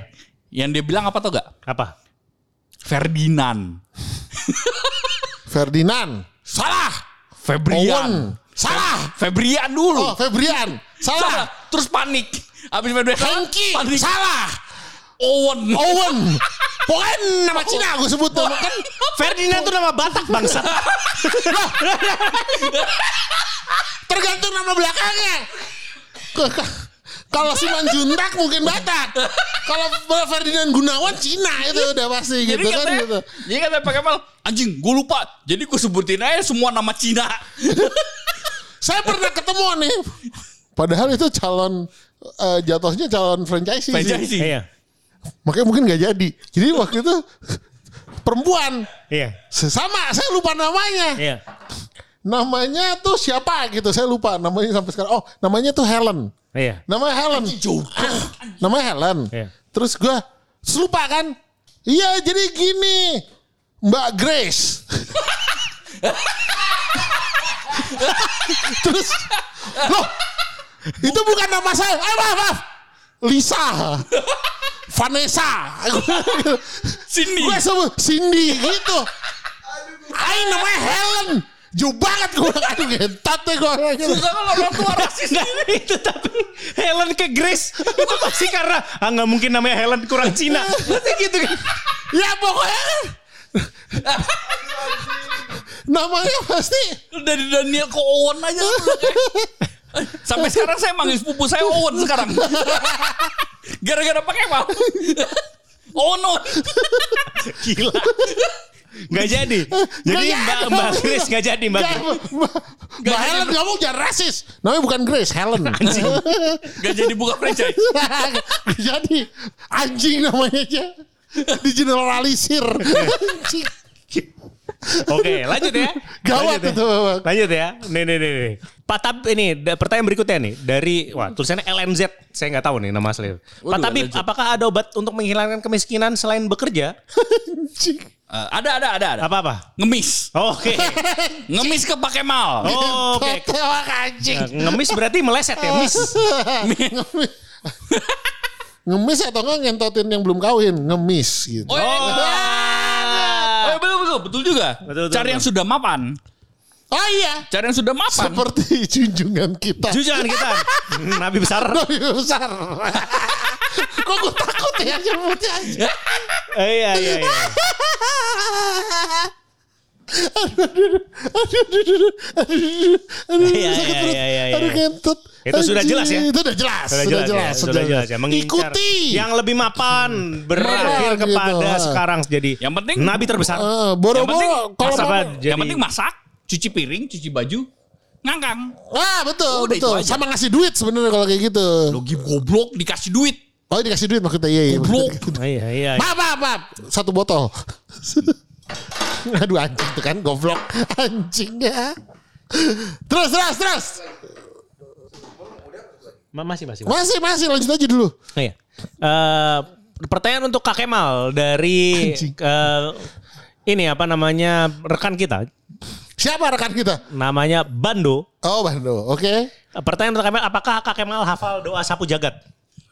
Yang dia bilang apa tau gak? Apa? Ferdinand. Ferdinand. Salah. Febrian. Owen. Salah. Febrian dulu. Oh, Febrian. Salah. Salah. Terus panik. Habis Febrian Hengki. panik. Salah. Owen. Owen. <laughs> Pokoknya nama Cina gue sebut nama kan. Ferdinand itu nama Batak bangsa. <laughs> Tergantung nama belakangnya. Kalau Simanjuntak mungkin Batak. Kalau Ferdinand Gunawan Cina itu udah pasti Jadi gitu kan gitu. jadi kata Pak Kemal, anjing gue lupa. Jadi gue sebutin aja semua nama Cina. <laughs> Saya pernah ketemu nih. Padahal itu calon eh, jatuhnya calon franchise sih. Franchise. Iya. Makanya mungkin nggak jadi. Jadi waktu itu perempuan Iya. sama saya lupa namanya. Iya. Namanya tuh siapa gitu saya lupa namanya sampai sekarang. Oh namanya tuh Helen. Iya. Namanya Helen. namanya Helen. Iya. Terus gue lupa kan. Iya jadi gini. Mbak Grace. <laughs> Terus loh itu bukan nama saya. Eh maaf, maaf. Lisa. Vanessa. Cindy. Gue sebut Cindy gitu. Aing namanya Helen. Jauh banget gue. Aduh ngentot deh gue. Susah kalau orang tua rasis. Nah, <laughs> itu tapi Helen ke Grace itu pasti karena ah nggak mungkin namanya Helen kurang Cina. Pasti gitu kan. Ya pokoknya kan. Namanya pasti. Dari Daniel ke Owen aja. Sampai sekarang saya manggil sepupu saya Owen sekarang. Gara-gara pakai apa? Owen Owen. Gila. Gak <laughs> jadi. Jadi Nggak Mbak. Mbak Grace gak jadi Mbak Gak, Grace. Mbak Mbak Helen kamu jangan rasis. Namanya bukan Grace, Helen. <laughs> Anjing. Gak jadi buka franchise. <laughs> Jadi anjing namanya aja. Digeneralisir. Anjing. Oke lanjut ya. Gawat Lanjut ya. itu. Lanjut ya. Nih nih nih. nih. Pak Tab ini pertanyaan berikutnya nih dari wah tulisannya LNZ saya nggak tahu nih nama asli. Pak Tabib, apakah ada obat untuk menghilangkan kemiskinan selain bekerja? Eh, ada ada ada ada. Apa-apa? Ngemis. Oke. <laughs> Ngemis ke Pak Kemal. Oh, Oke. Tewak anjing. Nah, Ngemis berarti meleset ya, miss. <laughs> Ngemis atau enggak ngentotin yang belum kawin, ngemis gitu. Oh, iya. Oh, iya, betul betul betul juga. Betul, betul, Cari yang betul. sudah mapan. Oh iya. Cari yang sudah mapan. Seperti junjungan kita. Jujur kita. <laughs> Nabi besar. Nabi besar. <laughs> Kok gue takut ya nyebutnya aja. Eh, iya, iya, iya. Aduh, aduh, aduh, aduh, aduh, aduh, aduh, Iya, sakit iya, perut. iya, iya, Aduh iya. kentut. Itu sudah jelas ya? Itu udah jelas. Sudah jelas, ya, sudah jelas ya. Ikuti. yang lebih mapan berakhir Gitu, kepada ah. sekarang jadi Yang penting- nabi terbesar. Eh, Yang penting Boro-boro kalau Masak mau- apa? Jadi Yang penting masak, cuci piring, cuci baju, ngangkang. Ah betul Udah, betul. Sama ngasih duit sebenarnya kalau kayak gitu. Logi goblok dikasih duit. Oh dikasih duit maksudnya iya iya. Goblok. Oh, iya, iya. Maaf maaf maaf. Satu botol. <laughs> Aduh anjing tuh kan goblok anjing ya. Terus terus terus. Ma- Masih, masih. masih. Masih masih lanjut aja dulu. Oh, iya. Eh, pertanyaan untuk Kak Kemal dari Anjing. eh, ini apa namanya rekan kita Siapa rekan kita? namanya Bando. Oh Bando. Oke. Pertanyaan untuk Kak Kemal, apakah Kak Kemal hafal doa sapu jagat?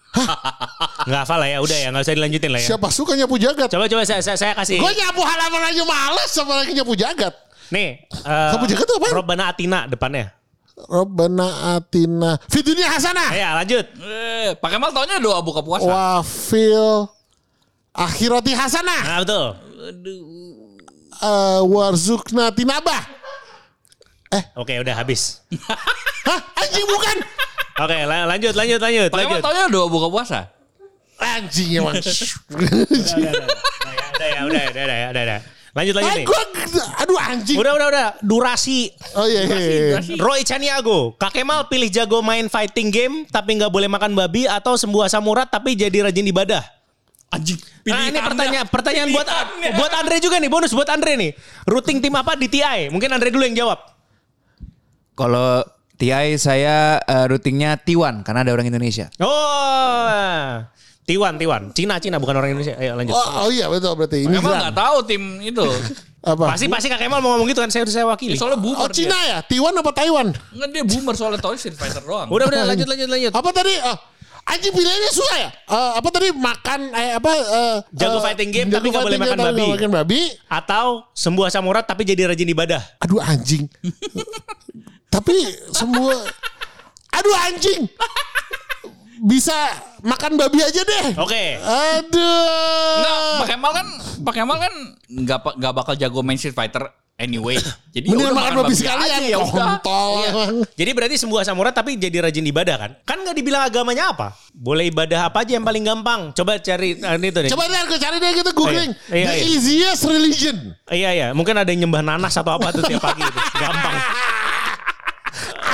<laughs> Nggak hafal lah ya, udah ya, nggak usah dilanjutin lah ya. Siapa suka nyapu jagat? Coba coba saya saya, saya kasih. Gue nyapu halaman aja males sama lagi nyapu jagat. Nih, eh, Sapu jagat tuh apaan? Robbana Atina depannya. Robbana atina Fidunia hasanah. Ayo lanjut. Eh, Pak Kemal taunya doa buka puasa. Wafil akhirati hasanah. Nah betul. Eh, warzukna tinabah. Oke udah habis. <laughs> Hah? Anjing bukan. Oke la- lanjut lanjut lanjut Pak lanjut. taunya doa buka puasa. Anjing emang. <laughs> Udah ya udah ya udah ya udah ya. Lanjut lanjut Ah, nih. gua, aduh anjing. Udah udah udah. Durasi. Oh iya iya. iya. Roy Chaniago, Kak Kemal pilih jago main fighting game tapi nggak boleh makan babi atau sembuh asam urat tapi jadi rajin ibadah. Anjing. Nah ini pertanyaan pertanyaan buat buat Andre juga nih bonus buat Andre nih. Routing tim apa di TI? Mungkin Andre dulu yang jawab. Kalau TI saya eh, routingnya T1 karena ada orang Indonesia. Oh, Tiwan Tiwan, Cina Cina bukan orang Indonesia. Ayo lanjut. Oh, oh iya betul berarti. Kemal Imigran. nggak tahu tim itu. <laughs> Apa? Pasti pasti Kak Kemal mau ngomong gitu kan saya saya wakili. Soalnya boomer Oh Cina ya? Taiwan apa Taiwan? dia. Enggak dia boomer soalnya tau Street Fighter doang. Udah udah lanjut lanjut lanjut. Apa tadi? Oh, anjing pilihannya susah ya? Eh, apa tadi makan eh, apa eh, Jago fighting game jago tapi nggak boleh makan babi. makan babi. Atau sembuh asam urat tapi jadi rajin ibadah. Aduh anjing. <laughs> Tapi semua Aduh anjing. Bisa makan babi aja deh. Oke. Aduh. Enggak, Pak Kemal kan Pak Kemal kan enggak enggak bakal jago main Street Fighter anyway. Jadi Mendingan yaudah makan babi sekalian. aja, ya udah. Kontol Iya. Jadi berarti sembuh asam urat tapi jadi rajin ibadah kan? Kan nggak dibilang agamanya apa? Boleh ibadah apa aja yang paling gampang? Coba cari uh, ini tuh deh. Coba deh aku cari deh gitu googling. Iya, iya, The iya. easiest religion. Iya iya, mungkin ada yang nyembah nanas atau apa tuh tiap pagi itu. Gampang.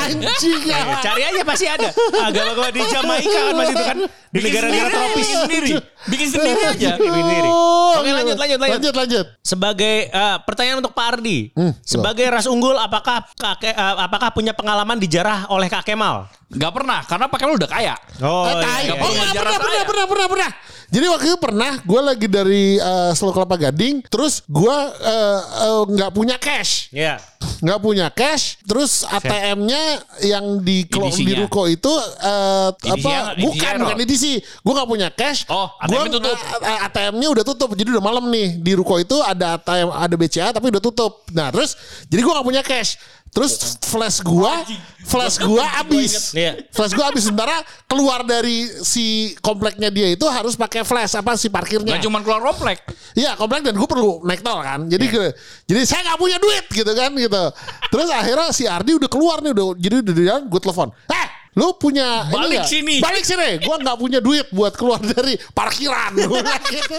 Anjing ya. Iya, Cari aja pasti ada. Agama-agama di Jamaika kan masih itu kan di negara-negara tropis sendiri. Bikin sendiri aja. Bikin sendiri. Oke lanjut lanjut lanjut. Lanjut lanjut. Sebagai eh, pertanyaan untuk Pak Ardi, Hmm, sebagai ras unggul apakah kakek eh, apakah punya pengalaman dijarah oleh Kak Kemal? Enggak pernah karena Pak Kemal udah kaya. Oh, Eh, tai. iya, oh, iya. pernah, pernah, pernah, saya. pernah, pernah, pernah. Jadi waktu itu pernah gue lagi dari uh, Selo Kelapa Gading, terus gue uh, uh, nggak punya cash, Iya. nggak punya cash, terus ATM-nya yang di di ruko itu uh, apa? edisi bukan, error. bukan edisi. Gue nggak punya cash. Oh, Gua ATM-nya tutup. nggak- uh, ATM-nya udah tutup, jadi udah malam nih di ruko itu ada ATM, ada BCA tapi udah tutup. Nah terus, jadi gue nggak punya cash. Terus flash gua, flash gua habis. Iya. Flash gua habis sementara keluar dari si kompleknya dia itu harus pakai flash apa si parkirnya. Enggak cuma keluar komplek. Iya komplek dan gue perlu naik tol kan. Jadi ke- jadi saya nggak punya duit gitu kan gitu. Terus akhirnya si Ardi udah keluar nih udah jadi udah jalan gue telepon. Eh lu punya ini Balik sini. Balik sini. Gue nggak punya duit buat keluar dari parkiran. <laughs> Gitu.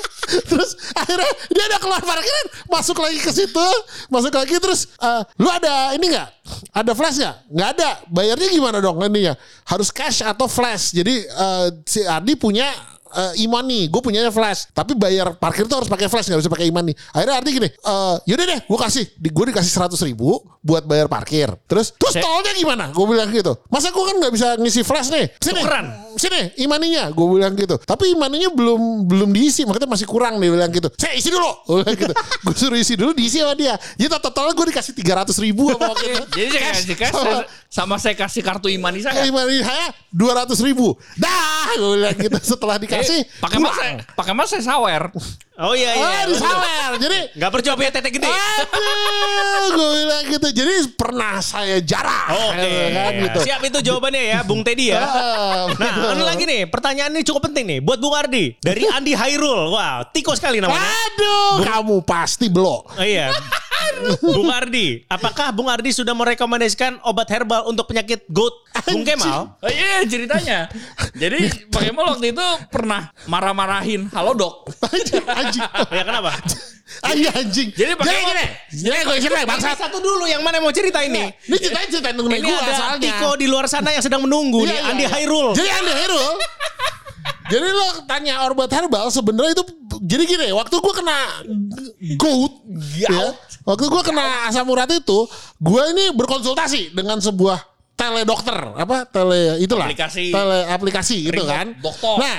terus akhirnya dia udah keluar parkiran, masuk lagi ke situ, masuk lagi terus eh, lu ada ini nggak? Ada flash nggak? Nggak ada. Bayarnya gimana dong ininya? Harus cash atau flash. Jadi eh, si Ardi punya eh, e-money, gue punyanya flash. Tapi bayar parkir tuh harus pakai flash, nggak bisa pakai e-money. Akhirnya arti gini, eh yaudah deh, gue kasih, di, gue dikasih seratus ribu buat bayar parkir. Terus, terus Saya- tolnya gimana? Gue bilang gitu. Masa gue kan nggak bisa ngisi flash nih? Sini, Tukeran. sini, e-money-nya. Gue bilang gitu. Tapi e-money-nya belum belum diisi, makanya masih kurang dia bilang gitu. Saya isi dulu. <laughs> Gue bilang gitu. gue suruh isi dulu, diisi sama dia. Jadi totalnya gue dikasih tiga ratus ribu apa waktu itu. <laughs> Jadi saya kasih cash Sama- sama saya kasih kartu imani saya. Imani saya dua ratus ribu. Dah, gue bilang gitu setelah dikasih. Eh, pakai mas pakai mas saya sawer. Oh iya iya. Ah, disawer. Jadi Gak percaya punya tete gede. Aduh, gue bilang gitu. Jadi pernah saya jarah. Oke. kan, gitu. Siap itu jawabannya ya, Bung Teddy ya. Ah, Nah, ini lagi nih, pertanyaan ini cukup penting nih buat Bung Ardi dari Andi Hairul. Wah, tiko sekali namanya. Aduh, kamu pasti belok. Oh, iya. <laughs> Bung Ardi, apakah Bung Ardi sudah merekomendasikan obat herbal untuk penyakit gout Bung Kemal? Oh iya ceritanya. Jadi Pak Kemal waktu itu pernah marah-marahin Halodoc. Anjing, anjing. <laughs> Ya kenapa? <laughs> Anjing, anjing. Jadi pakai Jadi apa? gini. Jadi gue ceritain Ini bangsat. satu dulu yang mana mau cerita ini? Ini ceritain temen Ini gue ada soalnya. Tiko di luar sana yang sedang menunggu Iya, nih, iya, Andi iya. Hairul. Jadi Andi Hairul. Jadi lo tanya obat herbal sebenarnya itu jadi gini, waktu gue kena gout, ya, waktu gue kena asam urat itu, gue ini berkonsultasi dengan sebuah teledokter, apa tele itulah, Aplikasi. tele aplikasi gitu Remote kan. dokter. Nah,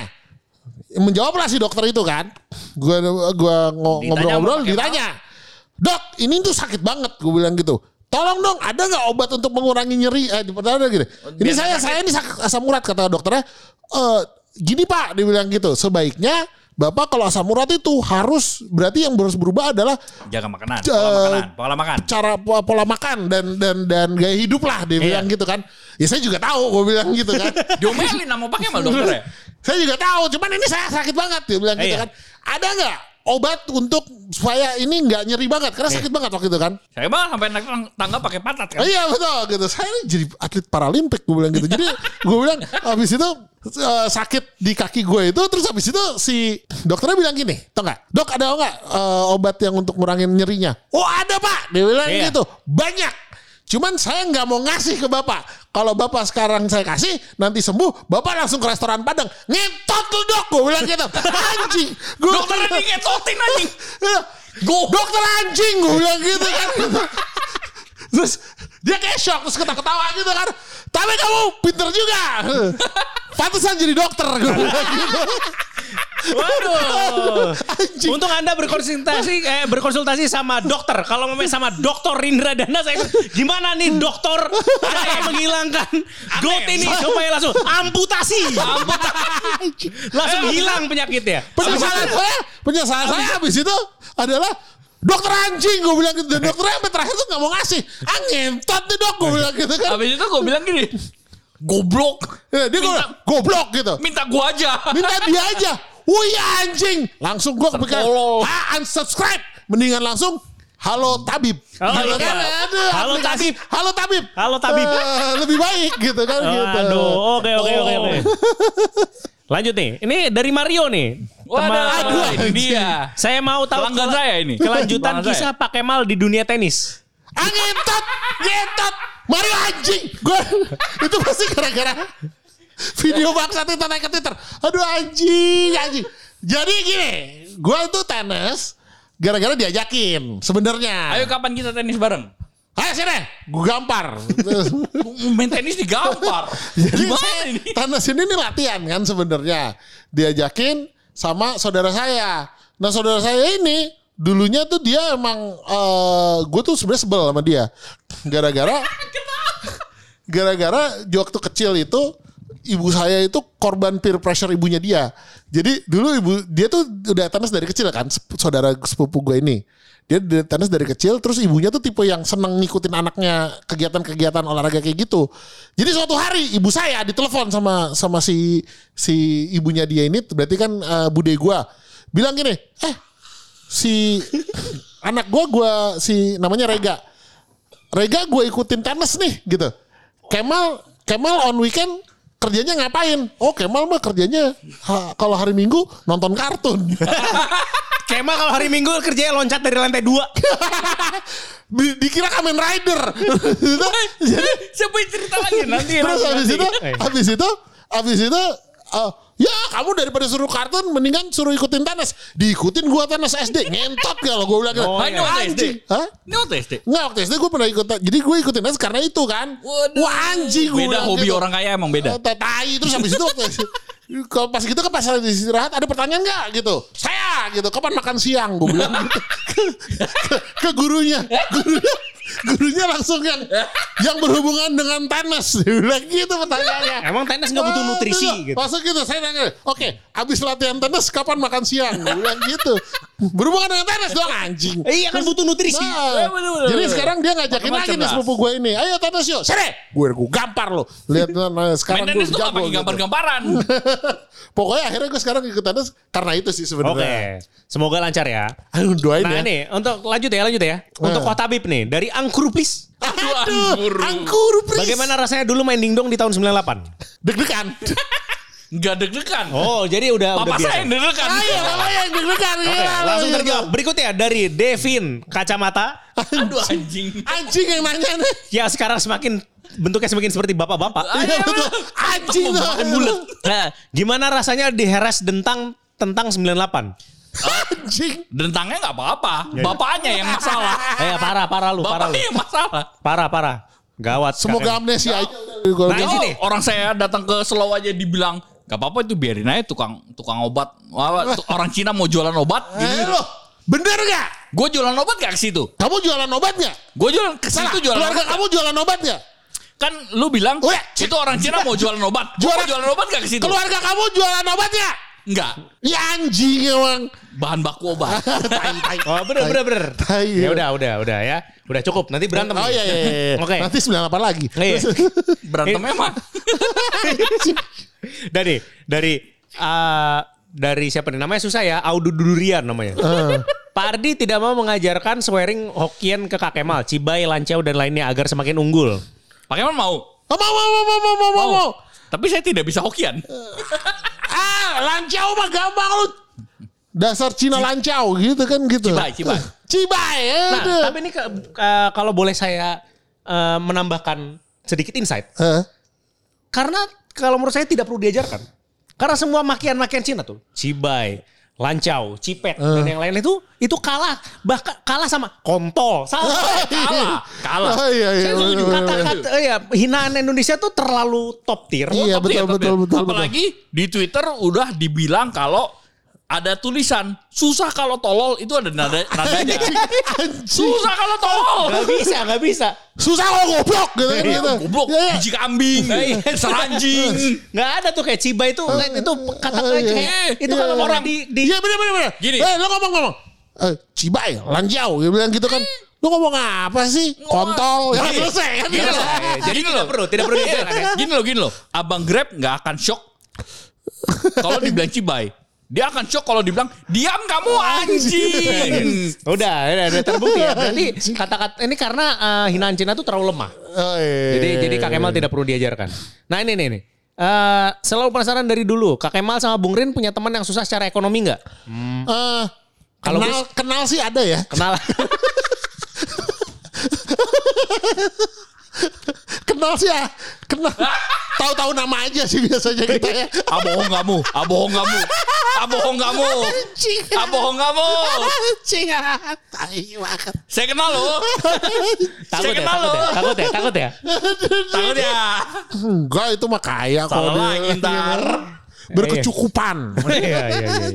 menjawablah si dokter itu kan, gue gua Ditanya ngobrol-ngobrol, ditanya, dok, ini tuh sakit banget, gue bilang gitu. Tolong dong, ada nggak obat untuk mengurangi nyeri? Eh, di pertanyaan gini. Ini biar saya, saya ini asam urat kata dokternya. Eh, gini pak, dia bilang gitu. Sebaiknya bapak kalau asam urat itu harus berarti yang harus berubah adalah Jaga makanan, pola makanan, pola makan. cara pola, pola makan dan dan dan gaya hidup lah dia bilang gitu kan. Ya saya juga tahu, gue bilang gitu kan. <laughs> Diomelin sama Pak Kemal dokternya. saya juga tahu, cuman ini saya sakit banget dia bilang gitu Iya. kan. Ada nggak obat untuk supaya ini nggak nyeri banget karena sakit banget waktu itu kan. Saya mah sampai naik tang- tangga pakai patat kan. Oh, iya betul gitu. Saya ini jadi atlet paralimpik gue bilang gitu. Jadi gue bilang habis itu eh, sakit di kaki gue itu terus habis itu si dokternya bilang gini, tau nggak? Dok ada nggak eh, obat yang untuk ngurangin nyerinya? Oh ada pak, dia bilang Iya. gitu. Banyak. Cuman saya nggak mau ngasih ke bapak. Kalau bapak sekarang saya kasih, nanti sembuh, bapak langsung ke restoran Padang. Ngetot lu dok, gue bilang gitu. Anjing. Gua- Dokternya diketotin anjing. Go. Dokter anjing gue bilang gitu kan. <laughs> terus dia kayak shock terus ketawa-ketawa gitu kan. Tapi kamu pinter juga. Pantesan jadi dokter gue gitu. Waduh. Anjing. Untung Anda berkonsultasi eh, berkonsultasi sama dokter. Kalau memang sama dokter Rindra Dana saya gimana nih dokter saya menghilangkan gout ini supaya langsung amputasi. langsung hilang penyakitnya. Penyesalan saya, penyesalan saya habis itu adalah dokter anjing gue bilang gitu. Dan dokternya sampai terakhir tuh gak mau ngasih. Ah ngentot nih dok gue bilang gitu kan. Habis itu gue bilang gini. Goblok. Ya, dia gue goblok gitu. Minta gua aja. Minta dia aja. Wih anjing. Langsung gue kepikiran. Ah unsubscribe. Mendingan langsung. Halo tabib. Oh, Gitu iya. kan, aduh, Halo, aplikasi. tabib. Halo tabib. Halo, tabib. Eh, lebih baik gitu kan. gitu. Aduh, oke oke oke oke. <laughs> Lanjut nih. Ini dari Mario nih. Teman- Waduh, ini dia. Saya mau tahu Pelanggan saya ini. Kelanjutan Pelanggan kisah Pak Kemal di dunia tenis. Ah ngentot. Ngentot. Mario anjing. Gue itu pasti gara-gara video bangsat itu naik ke Twitter. Aduh anjing, anjing. Jadi gini, gue itu tenis gara-gara diajakin sebenarnya. Ayo kapan kita tenis bareng? Ayo sini, gue gampar. <laughs> Main tenis digampar. Jadi Gimana saya ini? tenis ini nih latihan kan sebenarnya. Diajakin sama saudara saya. Nah saudara saya ini dulunya tuh dia emang eh gue tuh sebenarnya sebel sama dia. Gara-gara <laughs> gara-gara waktu kecil itu ibu saya itu korban peer pressure ibunya dia. Jadi dulu ibu dia tuh udah tenis dari kecil kan saudara sepupu gue ini. Dia tenis dari kecil terus ibunya tuh tipe yang seneng ngikutin anaknya kegiatan-kegiatan olahraga kayak gitu. Jadi suatu hari ibu saya ditelepon sama sama si si ibunya dia ini berarti kan eh, bude gue bilang gini, "Eh, si <laughs> anak gue gue si namanya Rega. Rega gue ikutin tenis nih gitu. Kemal Kemal on weekend kerjanya ngapain? Oh Kemal mah kerjanya ha- kalau hari Minggu nonton kartun. <laughs> Kemal kalau hari Minggu kerjanya loncat dari lantai dua. <laughs> Di- Dikira Kamen Rider. Jadi Siapa yang cerita lagi nanti? terus nanti, habis itu habis itu habis itu eh, Ya kamu daripada suruh kartun mendingan suruh ikutin tenis. Diikutin gua tenis SD. Ngentot kalau gua bilang gitu. Oh, ini waktu SD. Anjing. Hah? Ini waktu SD. Enggak waktu SD gue pernah ikut Jadi gue ikutin tenis karena itu kan. Waduh. Wah anjing gue Beda hobi gitu. orang kaya emang beda. Eh, Tai terus habis itu waktu <laughs> kalau pas gitu kan pas lagi istirahat ada pertanyaan nggak gitu saya gitu kapan makan siang gue bilang gitu <laughs> ke, ke- ke gurunya gurunya gurunya langsung yang yang berhubungan dengan tenis bilang gitu pertanyaannya Emang tenis nggak butuh nutrisi gitu. gitu? Masuk gitu saya tanya oke abis latihan tenis kapan makan siang bilang gitu berhubungan dengan tenis dong anjing Eh, iya kan butuh nutrisi. Nah, bener, bener, jadi sekarang dia ngajakin lagi nih sepupu gue ini. Ayo tenis yuk. Sere. Gue gue gampar lo. Lihat nah, sekarang Main gue jago gitu. gambar-gambaran. <laughs> Pokoknya akhirnya gue sekarang ikut tenis karena itu sih Oke, sebenarnya. semoga lancar ya. Aduh doain Nah ya. nih, untuk lanjut ya, lanjut ya. Untuk Nah. Kota Tabib nih, dari Angkur please. Aduh, angkur please. Bagaimana rasanya dulu main dingdong di tahun 98? Deg-degan. <laughs> Gak deg-degan. Oh, jadi udah Papa udah biasa. saya yang deg-degan. Ayo, apa yang deg-degan? Oke, Iya, langsung gitu. terjawab. Berikutnya dari Devin Kacamata Aduh anjing. Anjing yang nanya nih. yang sekarang semakin bentuknya semakin seperti bapak-bapak. Iya betul. Anjing. Nah, gimana rasanya diheres tentang tentang 98? Anjing. Dentangnya gak apa-apa. Bapaknya yang masalah. <laughs> Eh, parah, parah lu, parah lu. Bapaknya yang masalah. Parah, parah. Gawat. Semoga kakek. amnesia aja. Gua- Nah, gua- ini nih. Orang saya datang ke Slow aja dibilang Gak apa-apa itu biarin aja tukang tukang obat. Wah, orang Cina mau jualan obat. Eh, lo, bener gak? Gue jualan obat gak ke situ? Kamu jualan obat gak? Gue jualan ke situ jualan keluarga obat. kamu jualan obat gak? Kan lu bilang Udah. itu orang Cina mau jualan obat. Gue Jualan- mau jualan obat gak ke situ? Keluarga kamu jualan obat gak? Enggak. Ya anjing emang. Bahan baku obat. <laughs> Tai, tai. Oh, bener, bener, bener. Tai. Ya udah, udah, udah ya. Udah cukup. Nanti berantem. Oh iya iya. iya. <laughs> Oke. Nanti 98 lagi. Iya. <laughs> Berantemnya mah. dari dari eh, dari siapa nih namanya susah ya Audu Durian namanya. Pak Ardi tidak mau mengajarkan swearing Hokkien ke Kak Kemal, Cibai, Lancau dan lainnya agar semakin unggul. Pak Kemal mau. Oh, mau mau mau mau mau mau mau. mau. Tapi saya tidak bisa Hokian. Lancau mah gampang lu. Dasar Cina lancau gitu kan gitu. Cibai, cibai. <laughs> Cibai. Nah, aduh. tapi ini ke- eh, kalau boleh saya eh, menambahkan sedikit insight. Hah? Karena kalau menurut saya tidak perlu diajarkan. Karena semua makian-makian Cina tuh, Cibai, Lancau, Cipet dan yang lain itu itu kalah bahkan kalah sama kontol. Salah. <laughs> Kalah. Kalah. Oh, iya iya. Saya setuju. bener, bener. Kata-kata eh, ya, hinaan Indonesia tuh terlalu top tier. Iya Tapi betul ya, tapi betul ya. betul betul. Apalagi di Twitter udah dibilang kalau ada tulisan susah kalau tolol itu ada nada nadanya. <laughs> Susah kalau tolol. Gak bisa, gak bisa. Susah kalau goblok gitu kan gitu. Goblok, Iya, iya. biji kambing, Iya. seranjing. Gak ada tuh kayak Cibai itu itu kata-kata iya. kayak itu Iya, kalau iya. orang di di Iya bener bener bener. Gini. Eh lo ngomong ngomong. Eh Cibai, Lanjau, dia bilang gitu kan. Lu ngomong apa sih? Kontol. Ya selesai kan Gini gitu. loh. Jadi Gini tidak perlu, <laughs> tidak perlu ya. Gini loh, gini loh. Abang Grab nggak akan shock kalau dibilang cibai. Dia akan shock kalau dibilang diam kamu anjing. <laughs> Udah, udah, udah terbukti ya. Berarti <laughs> kata-kata ini karena eh, hinaan Cina tuh terlalu lemah. Oh, iya. Jadi jadi Kak Kemal tidak perlu diajarkan. Nah ini nih nih. Eh, selalu penasaran dari dulu. Kak Kemal sama Bung Rin punya teman yang susah secara ekonomi nggak? Eh, Kalau kenal kenal sih ada ya. Kenal. <laughs> Kenal sih ya. Kenal. Tahu-tahu nama aja sih biasanya kita ya. <laughs> Ah bohong kamu, ah bohong kamu, ah bohong kamu, Anjing. ah bohong kamu. Ah, Tai banget. Saya kenal loh, takut ya, kenal takut ya, takut ya, takut ya. takut ya. Enggak itu mah kaya kok Salah dia. lagi ntar. Berkecukupan. Iya, iya, iya.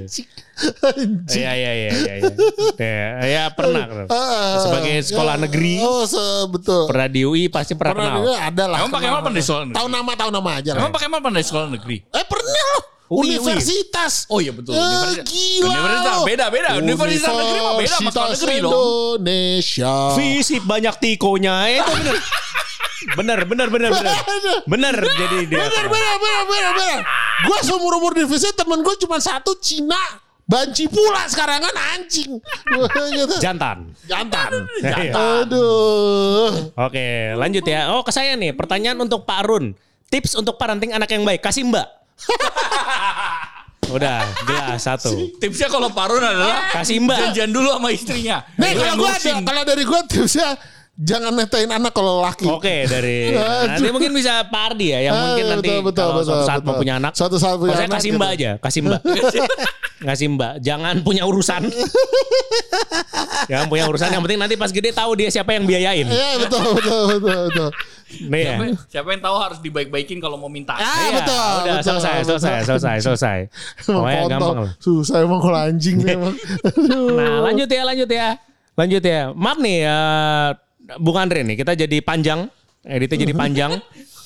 Iya, iya, iya, iya. iya. Ya, ya pernah. pernah. Ah, Sebagai sekolah ya. negeri. Oh, se- betul. Pernah di UI pasti pernah, Pernah kenal. juga ada lah. Emang pakai apa pandai sekolah negeri? Tahu nama tahu nama aja lah. Emang pakai apa pandai sekolah negeri? Eh pernah loh. Ui, ui. Universitas. Oh iya betul. Ya, Universitas. gila. Universitas beda beda. Universitas negeri mah beda sama sekolah negeri loh. Indonesia. Fisip banyak tikonya Eh, itu bener. bener, bener, bener, bener. <laughs> Bener jadi dia. Bener, bener, bener, bener, bener. Gue seumur umur di FISI temen gue cuma satu Cina. Banci pula sekarang kan anjing. <laughs> gitu. Jantan. Jantan. <laughs> Iya. Aduh. Oke, lanjut ya. Oh, ke saya nih. Pertanyaan untuk Pak Arun. Tips untuk parenting anak yang baik. Kasih Mbak. <laughs> Udah, jelas satu. Tipsnya kalau Parun adalah Kasih Mbak. janjian dulu sama istrinya. Nih kalau gue ada, kalau dari gue tipsnya jangan netain anak kalau laki. Oke dari <laughs> nanti mungkin bisa Pak Ardi ya yang Ah, mungkin nanti betul, betul, kalau betul, suatu saat betul. mau punya anak. Suatu saat punya Kalau saya anak, kasih gitu. mbak aja, kasih mbak. <laughs> kasih mbak, jangan punya urusan. jangan punya urusan. Yang penting nanti pas gede tahu dia siapa yang biayain. Iya betul betul betul betul. Nih ya. Siapa, siapa yang tahu harus dibaik-baikin kalau mau minta. Ah Iya, betul. Udah betul, selesai, betul. selesai, selesai, selesai. <laughs> Pokoknya gampang lah. Susah emang kalau anjing nih emang. Aduh. Nah lanjut ya, lanjut ya. Lanjut ya. Maaf nih eh Bung Andre nih, kita jadi panjang. Editnya jadi panjang. <laughs>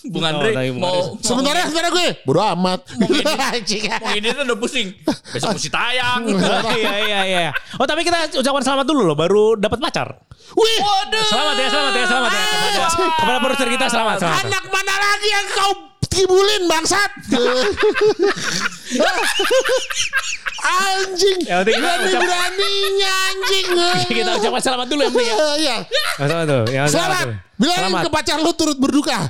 Bung Oh, Andre Bung mau Sebentar ya, sebentar gue. Bodo amat. <laughs> Anjing. mau ini tuh udah pusing. Besok mesti tayang. Oh, <laughs> iya iya iya. Oh tapi kita ucapkan selamat dulu loh, baru dapat pacar. Wih. Selamat ya, selamat ya, selamat ya. Kepada, kepada produser kita selamat, selamat. Anak mana lagi yang kau kibulin bangsat? anjing. Ya, Berani ucap- beraninya anjing. <laughs> kita ucapkan selamat dulu ya, ya. Iya. Selamat tuh. Ya, Selamat. Bilangin Selamat. ke pacar lu turut berduka. <laughs>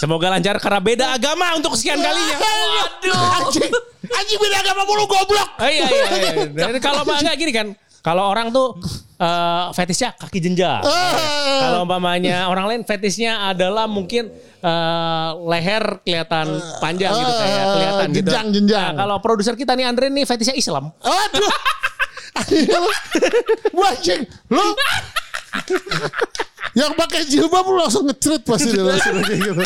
Semoga lancar karena beda agama untuk kesekian kalinya. Waduh. Anjing. Anjing beda agama mulu goblok. Oh, iya iya iya. <laughs> Dan kalau Mbak enggak gini kan. Kalau orang tuh eh, fetishnya kaki jenjang. Ah. Kalau umpamanya orang lain fetishnya adalah mungkin eh, leher kelihatan panjang gitu kayak Ah, kelihatan gitu. jenjang, jenjang. Nah, kalau produser kita nih Andre nih fetishnya Islam. Aduh. <laughs> Anjing. Lu yang pakai jilbab lu langsung ngecret pasti dia langsung kayak gitu.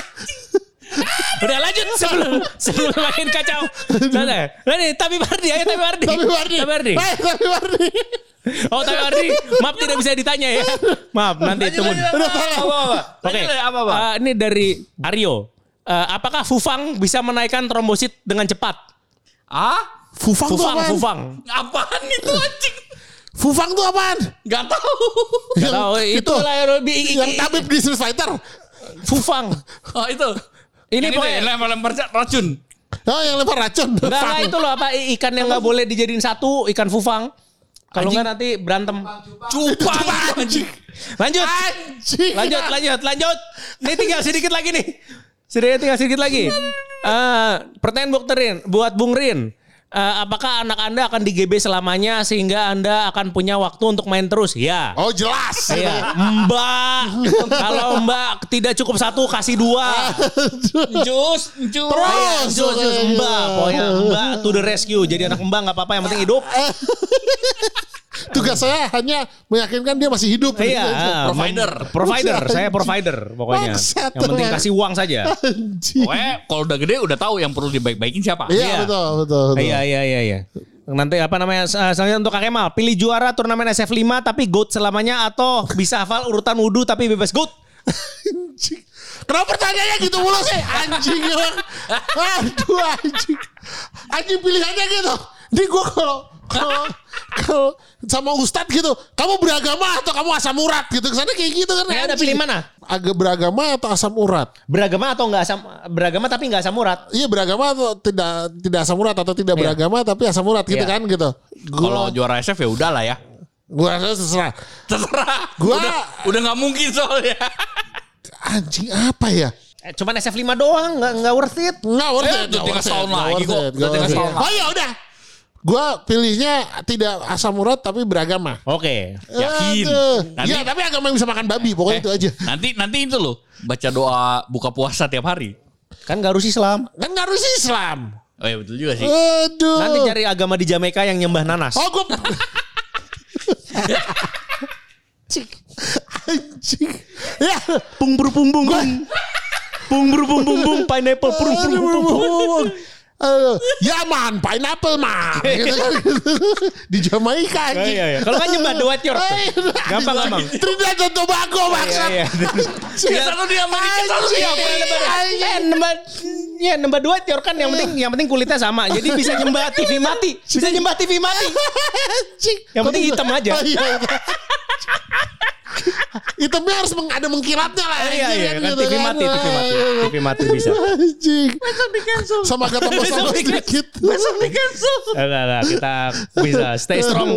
Udah lanjut sebelum sebelum makin kacau. Selesai. Nah, nih, tapi Wardi, ayo tapi Wardi. Tapi Wardi. Tapi Wardi. Eh, tapi Wardi. <laughs> Oh, tapi Wardi. Maaf tidak bisa ditanya ya. Maaf, nanti apa? Oke. Apa apa? Eh, ini dari Aryo. Eh, apakah Fufang bisa menaikkan trombosit dengan cepat? Ah? Fufang, tuh Fufang, apaan? Fufang. Apaan itu anjing? Fufang tuh apaan? Gak tahu. Gak tahu itu lah yang lebih yang tabib di Street Fighter. Fufang. Oh itu. Ini Ini pokoknya- lempar-lempar racun. Oh, yang lempar racun. Enggak itu loh apa ikan yang nggak boleh dijadiin satu ikan fufang. Kalau nggak nanti berantem. Cupang anjing. Lanjut. Anjing. Lanjut, lanjut, lanjut. Ini tinggal sedikit lagi nih. Sedikit tinggal sedikit lagi. Eh, pertanyaan buat Rin, buat Bung Rin. Eh, apakah anak Anda akan di GB selamanya sehingga Anda akan punya waktu untuk main terus? Ya. Oh jelas. Iya, Mbak. Kalau Mbak tidak cukup satu, kasih dua. Jus, jus. Terus. Iya, jus, jus, Mbak. Pokoknya Mbak to the rescue. Jadi anak Mbak nggak apa-apa. Yang penting hidup. <laughs> Tugas saya hanya meyakinkan dia masih hidup. Iya, Provider. mem- provider. Saya provider pokoknya. Yang penting kasih uang saja. Anjing. Pokoknya kalau udah gede udah tahu yang perlu dibaik-baikin siapa. Iya Iya. betul betul. betul. Iya, iya, iya, iya. Nanti apa namanya eh, selanjutnya untuk Kak Kemal pilih juara turnamen SF5 tapi GOAT selamanya atau bisa hafal urutan wudhu tapi bebas GOAT Anjing. Kenapa pertanyaannya gitu mulu sih? Anjing emang. Aduh anjing. Anjing pilihannya gitu. Ini gue kalau kalau kalau sama Ustadz gitu, kamu beragama atau kamu asam urat gitu. Ke sana kayak gitu kan. Ya udah anjing. pilih mana? Agak beragama atau asam urat? beragama atau enggak asam beragama tapi enggak asam urat Iya beragama atau tidak tidak asam urat atau tidak Iya. beragama tapi asam urat gitu Iya. kan gitu. Kalau juara SF ya udah lah ya. gua rasa terserah. Terserah. Gua- udah udah nggak mungkin soalnya. Anjing apa ya? eh, cuman SF5 doang enggak enggak worth it Nggak worth Eh, it. udah nggak tinggal worth nggak lagi worth kok. it, Udah nggak tinggal worth it. setahun Oh ya udah. Gua pilihnya tidak asam urat tapi beragama. oke Yakin. Aduh. Nanti- Ya tapi agama yang bisa makan babi pokoknya Eh, itu aja. Nanti nanti itu loh baca doa buka puasa tiap hari. kan enggak harus Islam Kan nggak harus Islam. Oh iya betul juga sih. Aduh. nanti cari agama di Jamaika yang nyembah nanas Oh gue. Anjing. Ya. pung bru pung bung bung pung bru pung bung bung pineapple pung bru pung bung bung Aduh, Yaman, pineapple mah. <laughs> Gitu kan. Di Jamaika Oh, iya, iya. Kalau kan nyembah The White York. Eh, Gampang, gampang. Trinidad dan Tobago maksud. Iya, iya. Ya satu dia Amerika satu dia. Eh, nembah ya nembah dua tior kan yang penting yang penting kulitnya sama. Jadi bisa nyembah <laughs> TV mati. Bisa nyembah TV mati. Yang penting hitam aja. <laughs> Oh, iya, iya. Hitamnya harus meng- ada mengkilatnya lah. Iya anjing, iya kan, kan gitu TV mati, TV mati. TV mati bisa. Anjing. Sama kata bos Besok sama di sedikit. Besok di cancel. Enggak, enggak, kita bisa stay <laughs> strong.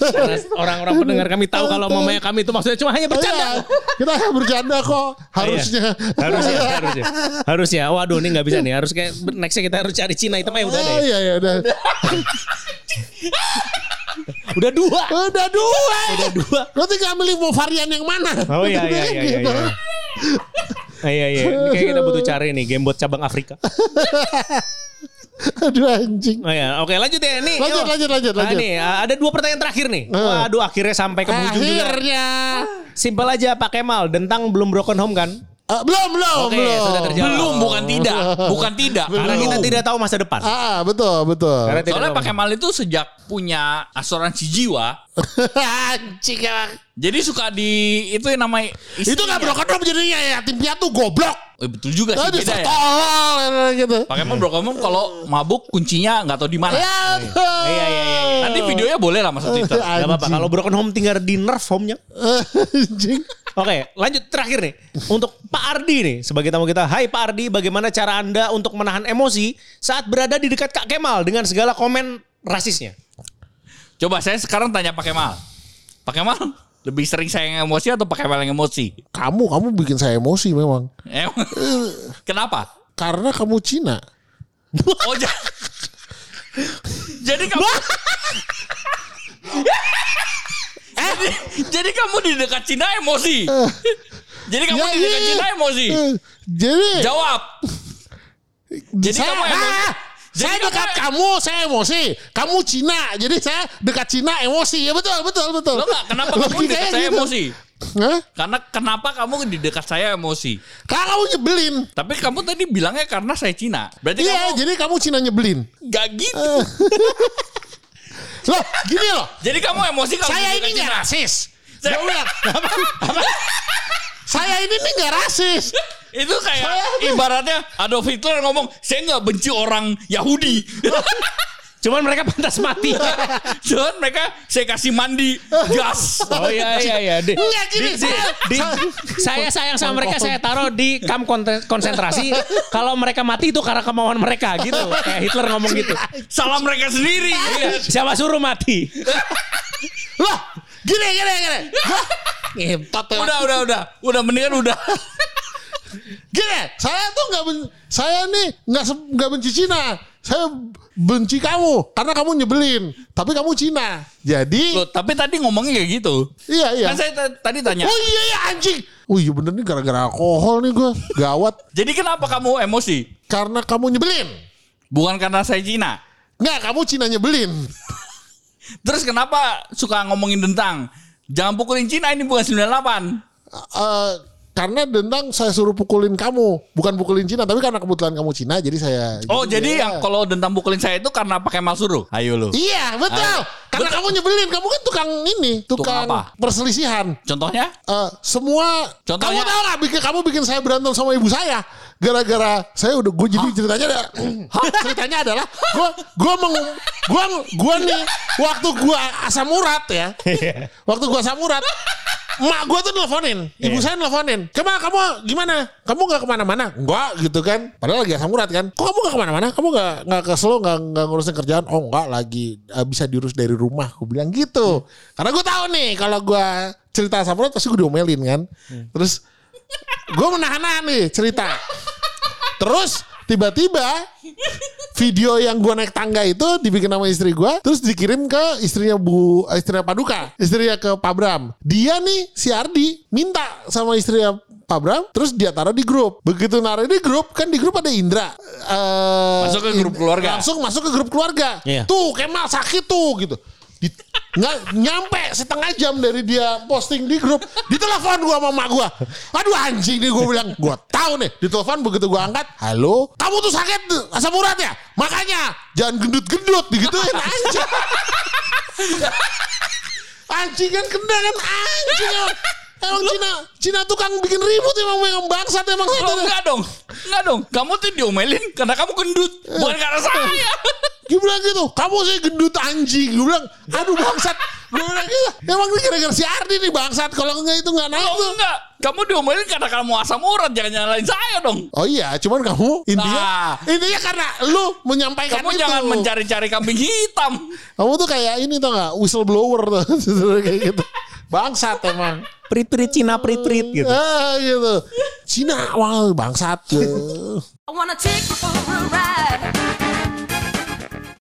Karena orang-orang pendengar kami tahu kalau mamanya kami itu maksudnya cuma hanya bercanda. Iya, kita bercanda kok. Harusnya. Iya. harusnya <laughs> harusnya harusnya waduh ini nggak bisa nih harus kayak nextnya kita harus cari Cina hitam aja udah Oh, deh iya iya udah. <laughs> Udah dua. Udah dua. Udah dua. Lo tinggal milih mau varian yang mana. Oh iya iya iya iya. Gitu. iya. Ah, iya iya. Ini Kayak kita butuh cari nih game buat cabang Afrika. <laughs> Aduh anjing. Oh ya, oke lanjut ya nih. Lanjut, lanjut, lanjut, Nah, lanjut. nih, ada dua pertanyaan terakhir nih. Waduh, akhirnya sampai ke penghujung juga. Akhirnya. Simpel aja Pak Kemal, Dentang belum broken home kan? Eh, belum, belum, Oke, belum. sudah terjawab. Belum, bukan tidak. <laughs> Bukan tidak. Karena kita Belum. tidak tahu masa depan. Ah, betul, betul. Karena tidak Soalnya tahu Pak Kemal itu sejak punya asuransi jiwa, <laughs> anjing jadi suka di itu yang namanya Itu gak broken home jadinya ya. Tim piatu goblok. Oh, betul juga sih beda ya. gitu. Pak Kemal broken home kalau mabuk kuncinya nggak tahu di mana. Ya, Iya, iya, iya, iya. Nanti videonya boleh lah masuk Twitter. Gak apa-apa. Kalau broken home tinggal di nerf home-nya. <laughs> Anjing. Oke, lanjut terakhir nih. Untuk Pak Ardi nih, sebagai tamu kita. Hai Pak Ardi, bagaimana cara Anda untuk menahan emosi saat berada di dekat Kak Kemal dengan segala komen rasisnya? Coba saya sekarang tanya Pak Kemal. Pak Kemal lebih sering saya yang emosi atau Pak Kemal yang emosi? Kamu, kamu bikin saya emosi memang. Em- <laughs> Kenapa? Karena kamu Cina. Oh ja- <laughs> jadi kamu <laughs> jadi, jadi kamu di dekat Cina emosi. Jadi kamu di dekat. Cina emosi. Eh, Jadi, Jawab. Jadi saya, kamu emosi. Ah, Jadi saya kamu- dekat kamu, saya emosi. Kamu Cina, jadi saya dekat Cina emosi. Ya betul, betul, betul. Lo nggak kenapa kamu di dekat saya gitu. emosi? Hah? Karena kenapa kamu di dekat saya emosi? Karena kamu nyebelin. Tapi kamu tadi bilangnya karena saya Cina. Berarti Iya, kamu jadi kamu Cina nyebelin. nggak gitu. <laughs> Loh, gini loh. Jadi kamu emosi kalau Saya ini nggak rasis. Saya- bilang, saya ini nih nggak rasis. Itu kayak Saya- ibaratnya Adolf Hitler ngomong, saya nggak benci orang Yahudi. <laughs> Cuman mereka pantas mati. <laughs> Cuman mereka saya kasih mandi gas. Oh iya iya iya. Di, di- di- saya- di- saya sayang sama mereka saya taruh di kamp konsentrasi. Kalau mereka mati itu karena kemauan mereka gitu. Kayak Hitler ngomong gitu. Salah mereka sendiri. Iya, siapa suruh mati? Loh, gini, gini, gini. Ya. Udah, udah, udah. Udah mendingan udah. Gini, saya tuh nggak ben, saya nih nggak nggak benci Cina. Saya benci kamu karena kamu nyebelin. Tapi kamu Cina. Jadi, Loh, tapi tadi ngomongnya kayak gitu. iya iya. Kan saya ta- tadi tanya. Oh iya iya anjing. Oh iya bener nih gara-gara alkohol nih gue. Gawat. <laughs> Jadi kenapa kamu emosi? Karena kamu nyebelin. Bukan karena saya Cina. Nggak, kamu Cina nyebelin. <laughs> Terus kenapa suka ngomongin tentang jangan pukulin Cina ini bukan 98. Eh, karena dendang saya suruh pukulin kamu. Bukan pukulin Cina, tapi karena kebetulan kamu Cina, jadi saya... Oh, jadi ya. yang kalau tentang pukulin saya itu karena pakai mal suruh. Ayo lu. Iya, betul. Ah, karena betul. kamu nyebelin. Kamu kan tukang ini. Tukang, Tukang apa? perselisihan. Contohnya? Eh, semua Contohnya? kamu tahu nggak bikin kamu bikin saya berantem sama ibu saya gara-gara saya udah gue jadi ceritanya ada <clears throat> ceritanya adalah gue gue meng gue gue nih waktu gue asam urat ya <laughs> waktu gue asam urat mak gue tuh nelfonin ibu saya nelfonin. Kemal kamu gimana? Kamu nggak ke mana-mana? Enggak gitu kan. Padahal lagi asam urat kan. Kok kamu nggak ke mana-mana? Kamu nggak nggak ke Solo nggak nggak ngurusin kerjaan? Oh enggak lagi eh, bisa diurus dari rumah. Gue bilang gitu. Karena gue tahu nih kalau gue cerita asam urat pasti gue diomelin kan. Terus gue menahan nih cerita. <laughs> Terus tiba-tiba video yang gue naik tangga itu dibikin sama istri gue terus dikirim ke istrinya Bu istrinya Paduka istrinya ke Pak Bram. Dia nih si Ardi minta sama istrinya Pak Bram terus dia taruh di grup. Begitu naruh di grup kan di grup ada Indra. Eh, Masuk ke grup keluarga. langsung masuk ke grup keluarga. Iya. tuh Kemal sakit tuh gitu di, nggak nyampe setengah jam dari dia posting di grup ditelepon gua sama mak gua. Aduh anjing nih gua bilang gua tahu nih ditelepon begitu gua angkat halo kamu tuh sakit asam urat ya? Makanya jangan gendut-gendut digituin anjing. <laughs> Anjing kan kena kan anjing emang Cina Cina tukang bikin ribut emang memang bangsat emang Oh, enggak dong. Enggak dong. Kamu tuh diomelin karena kamu gendut. Bukan karena saya. Gue bilang gitu, kamu sih gendut anjing. Gue bilang, aduh bangsat. Gue bilang gitu, emang ini gara-gara si Ardi nih bangsat. Kalau enggak itu enggak naik tuh. enggak. Kamu diomelin karena kamu asam urat. Jangan nyalain saya dong. Oh iya, cuman kamu intinya Nah. intinya karena lu menyampaikan Kamu itu. jangan mencari-cari kambing hitam. Kamu tuh kayak ini tau gak, whistleblower tuh. <laughs> kayak gitu. Bangsat emang. Prit-prit Cina prit-prit gitu. Ah gitu. Cina, wah bangsat. I wanna take you for a ride.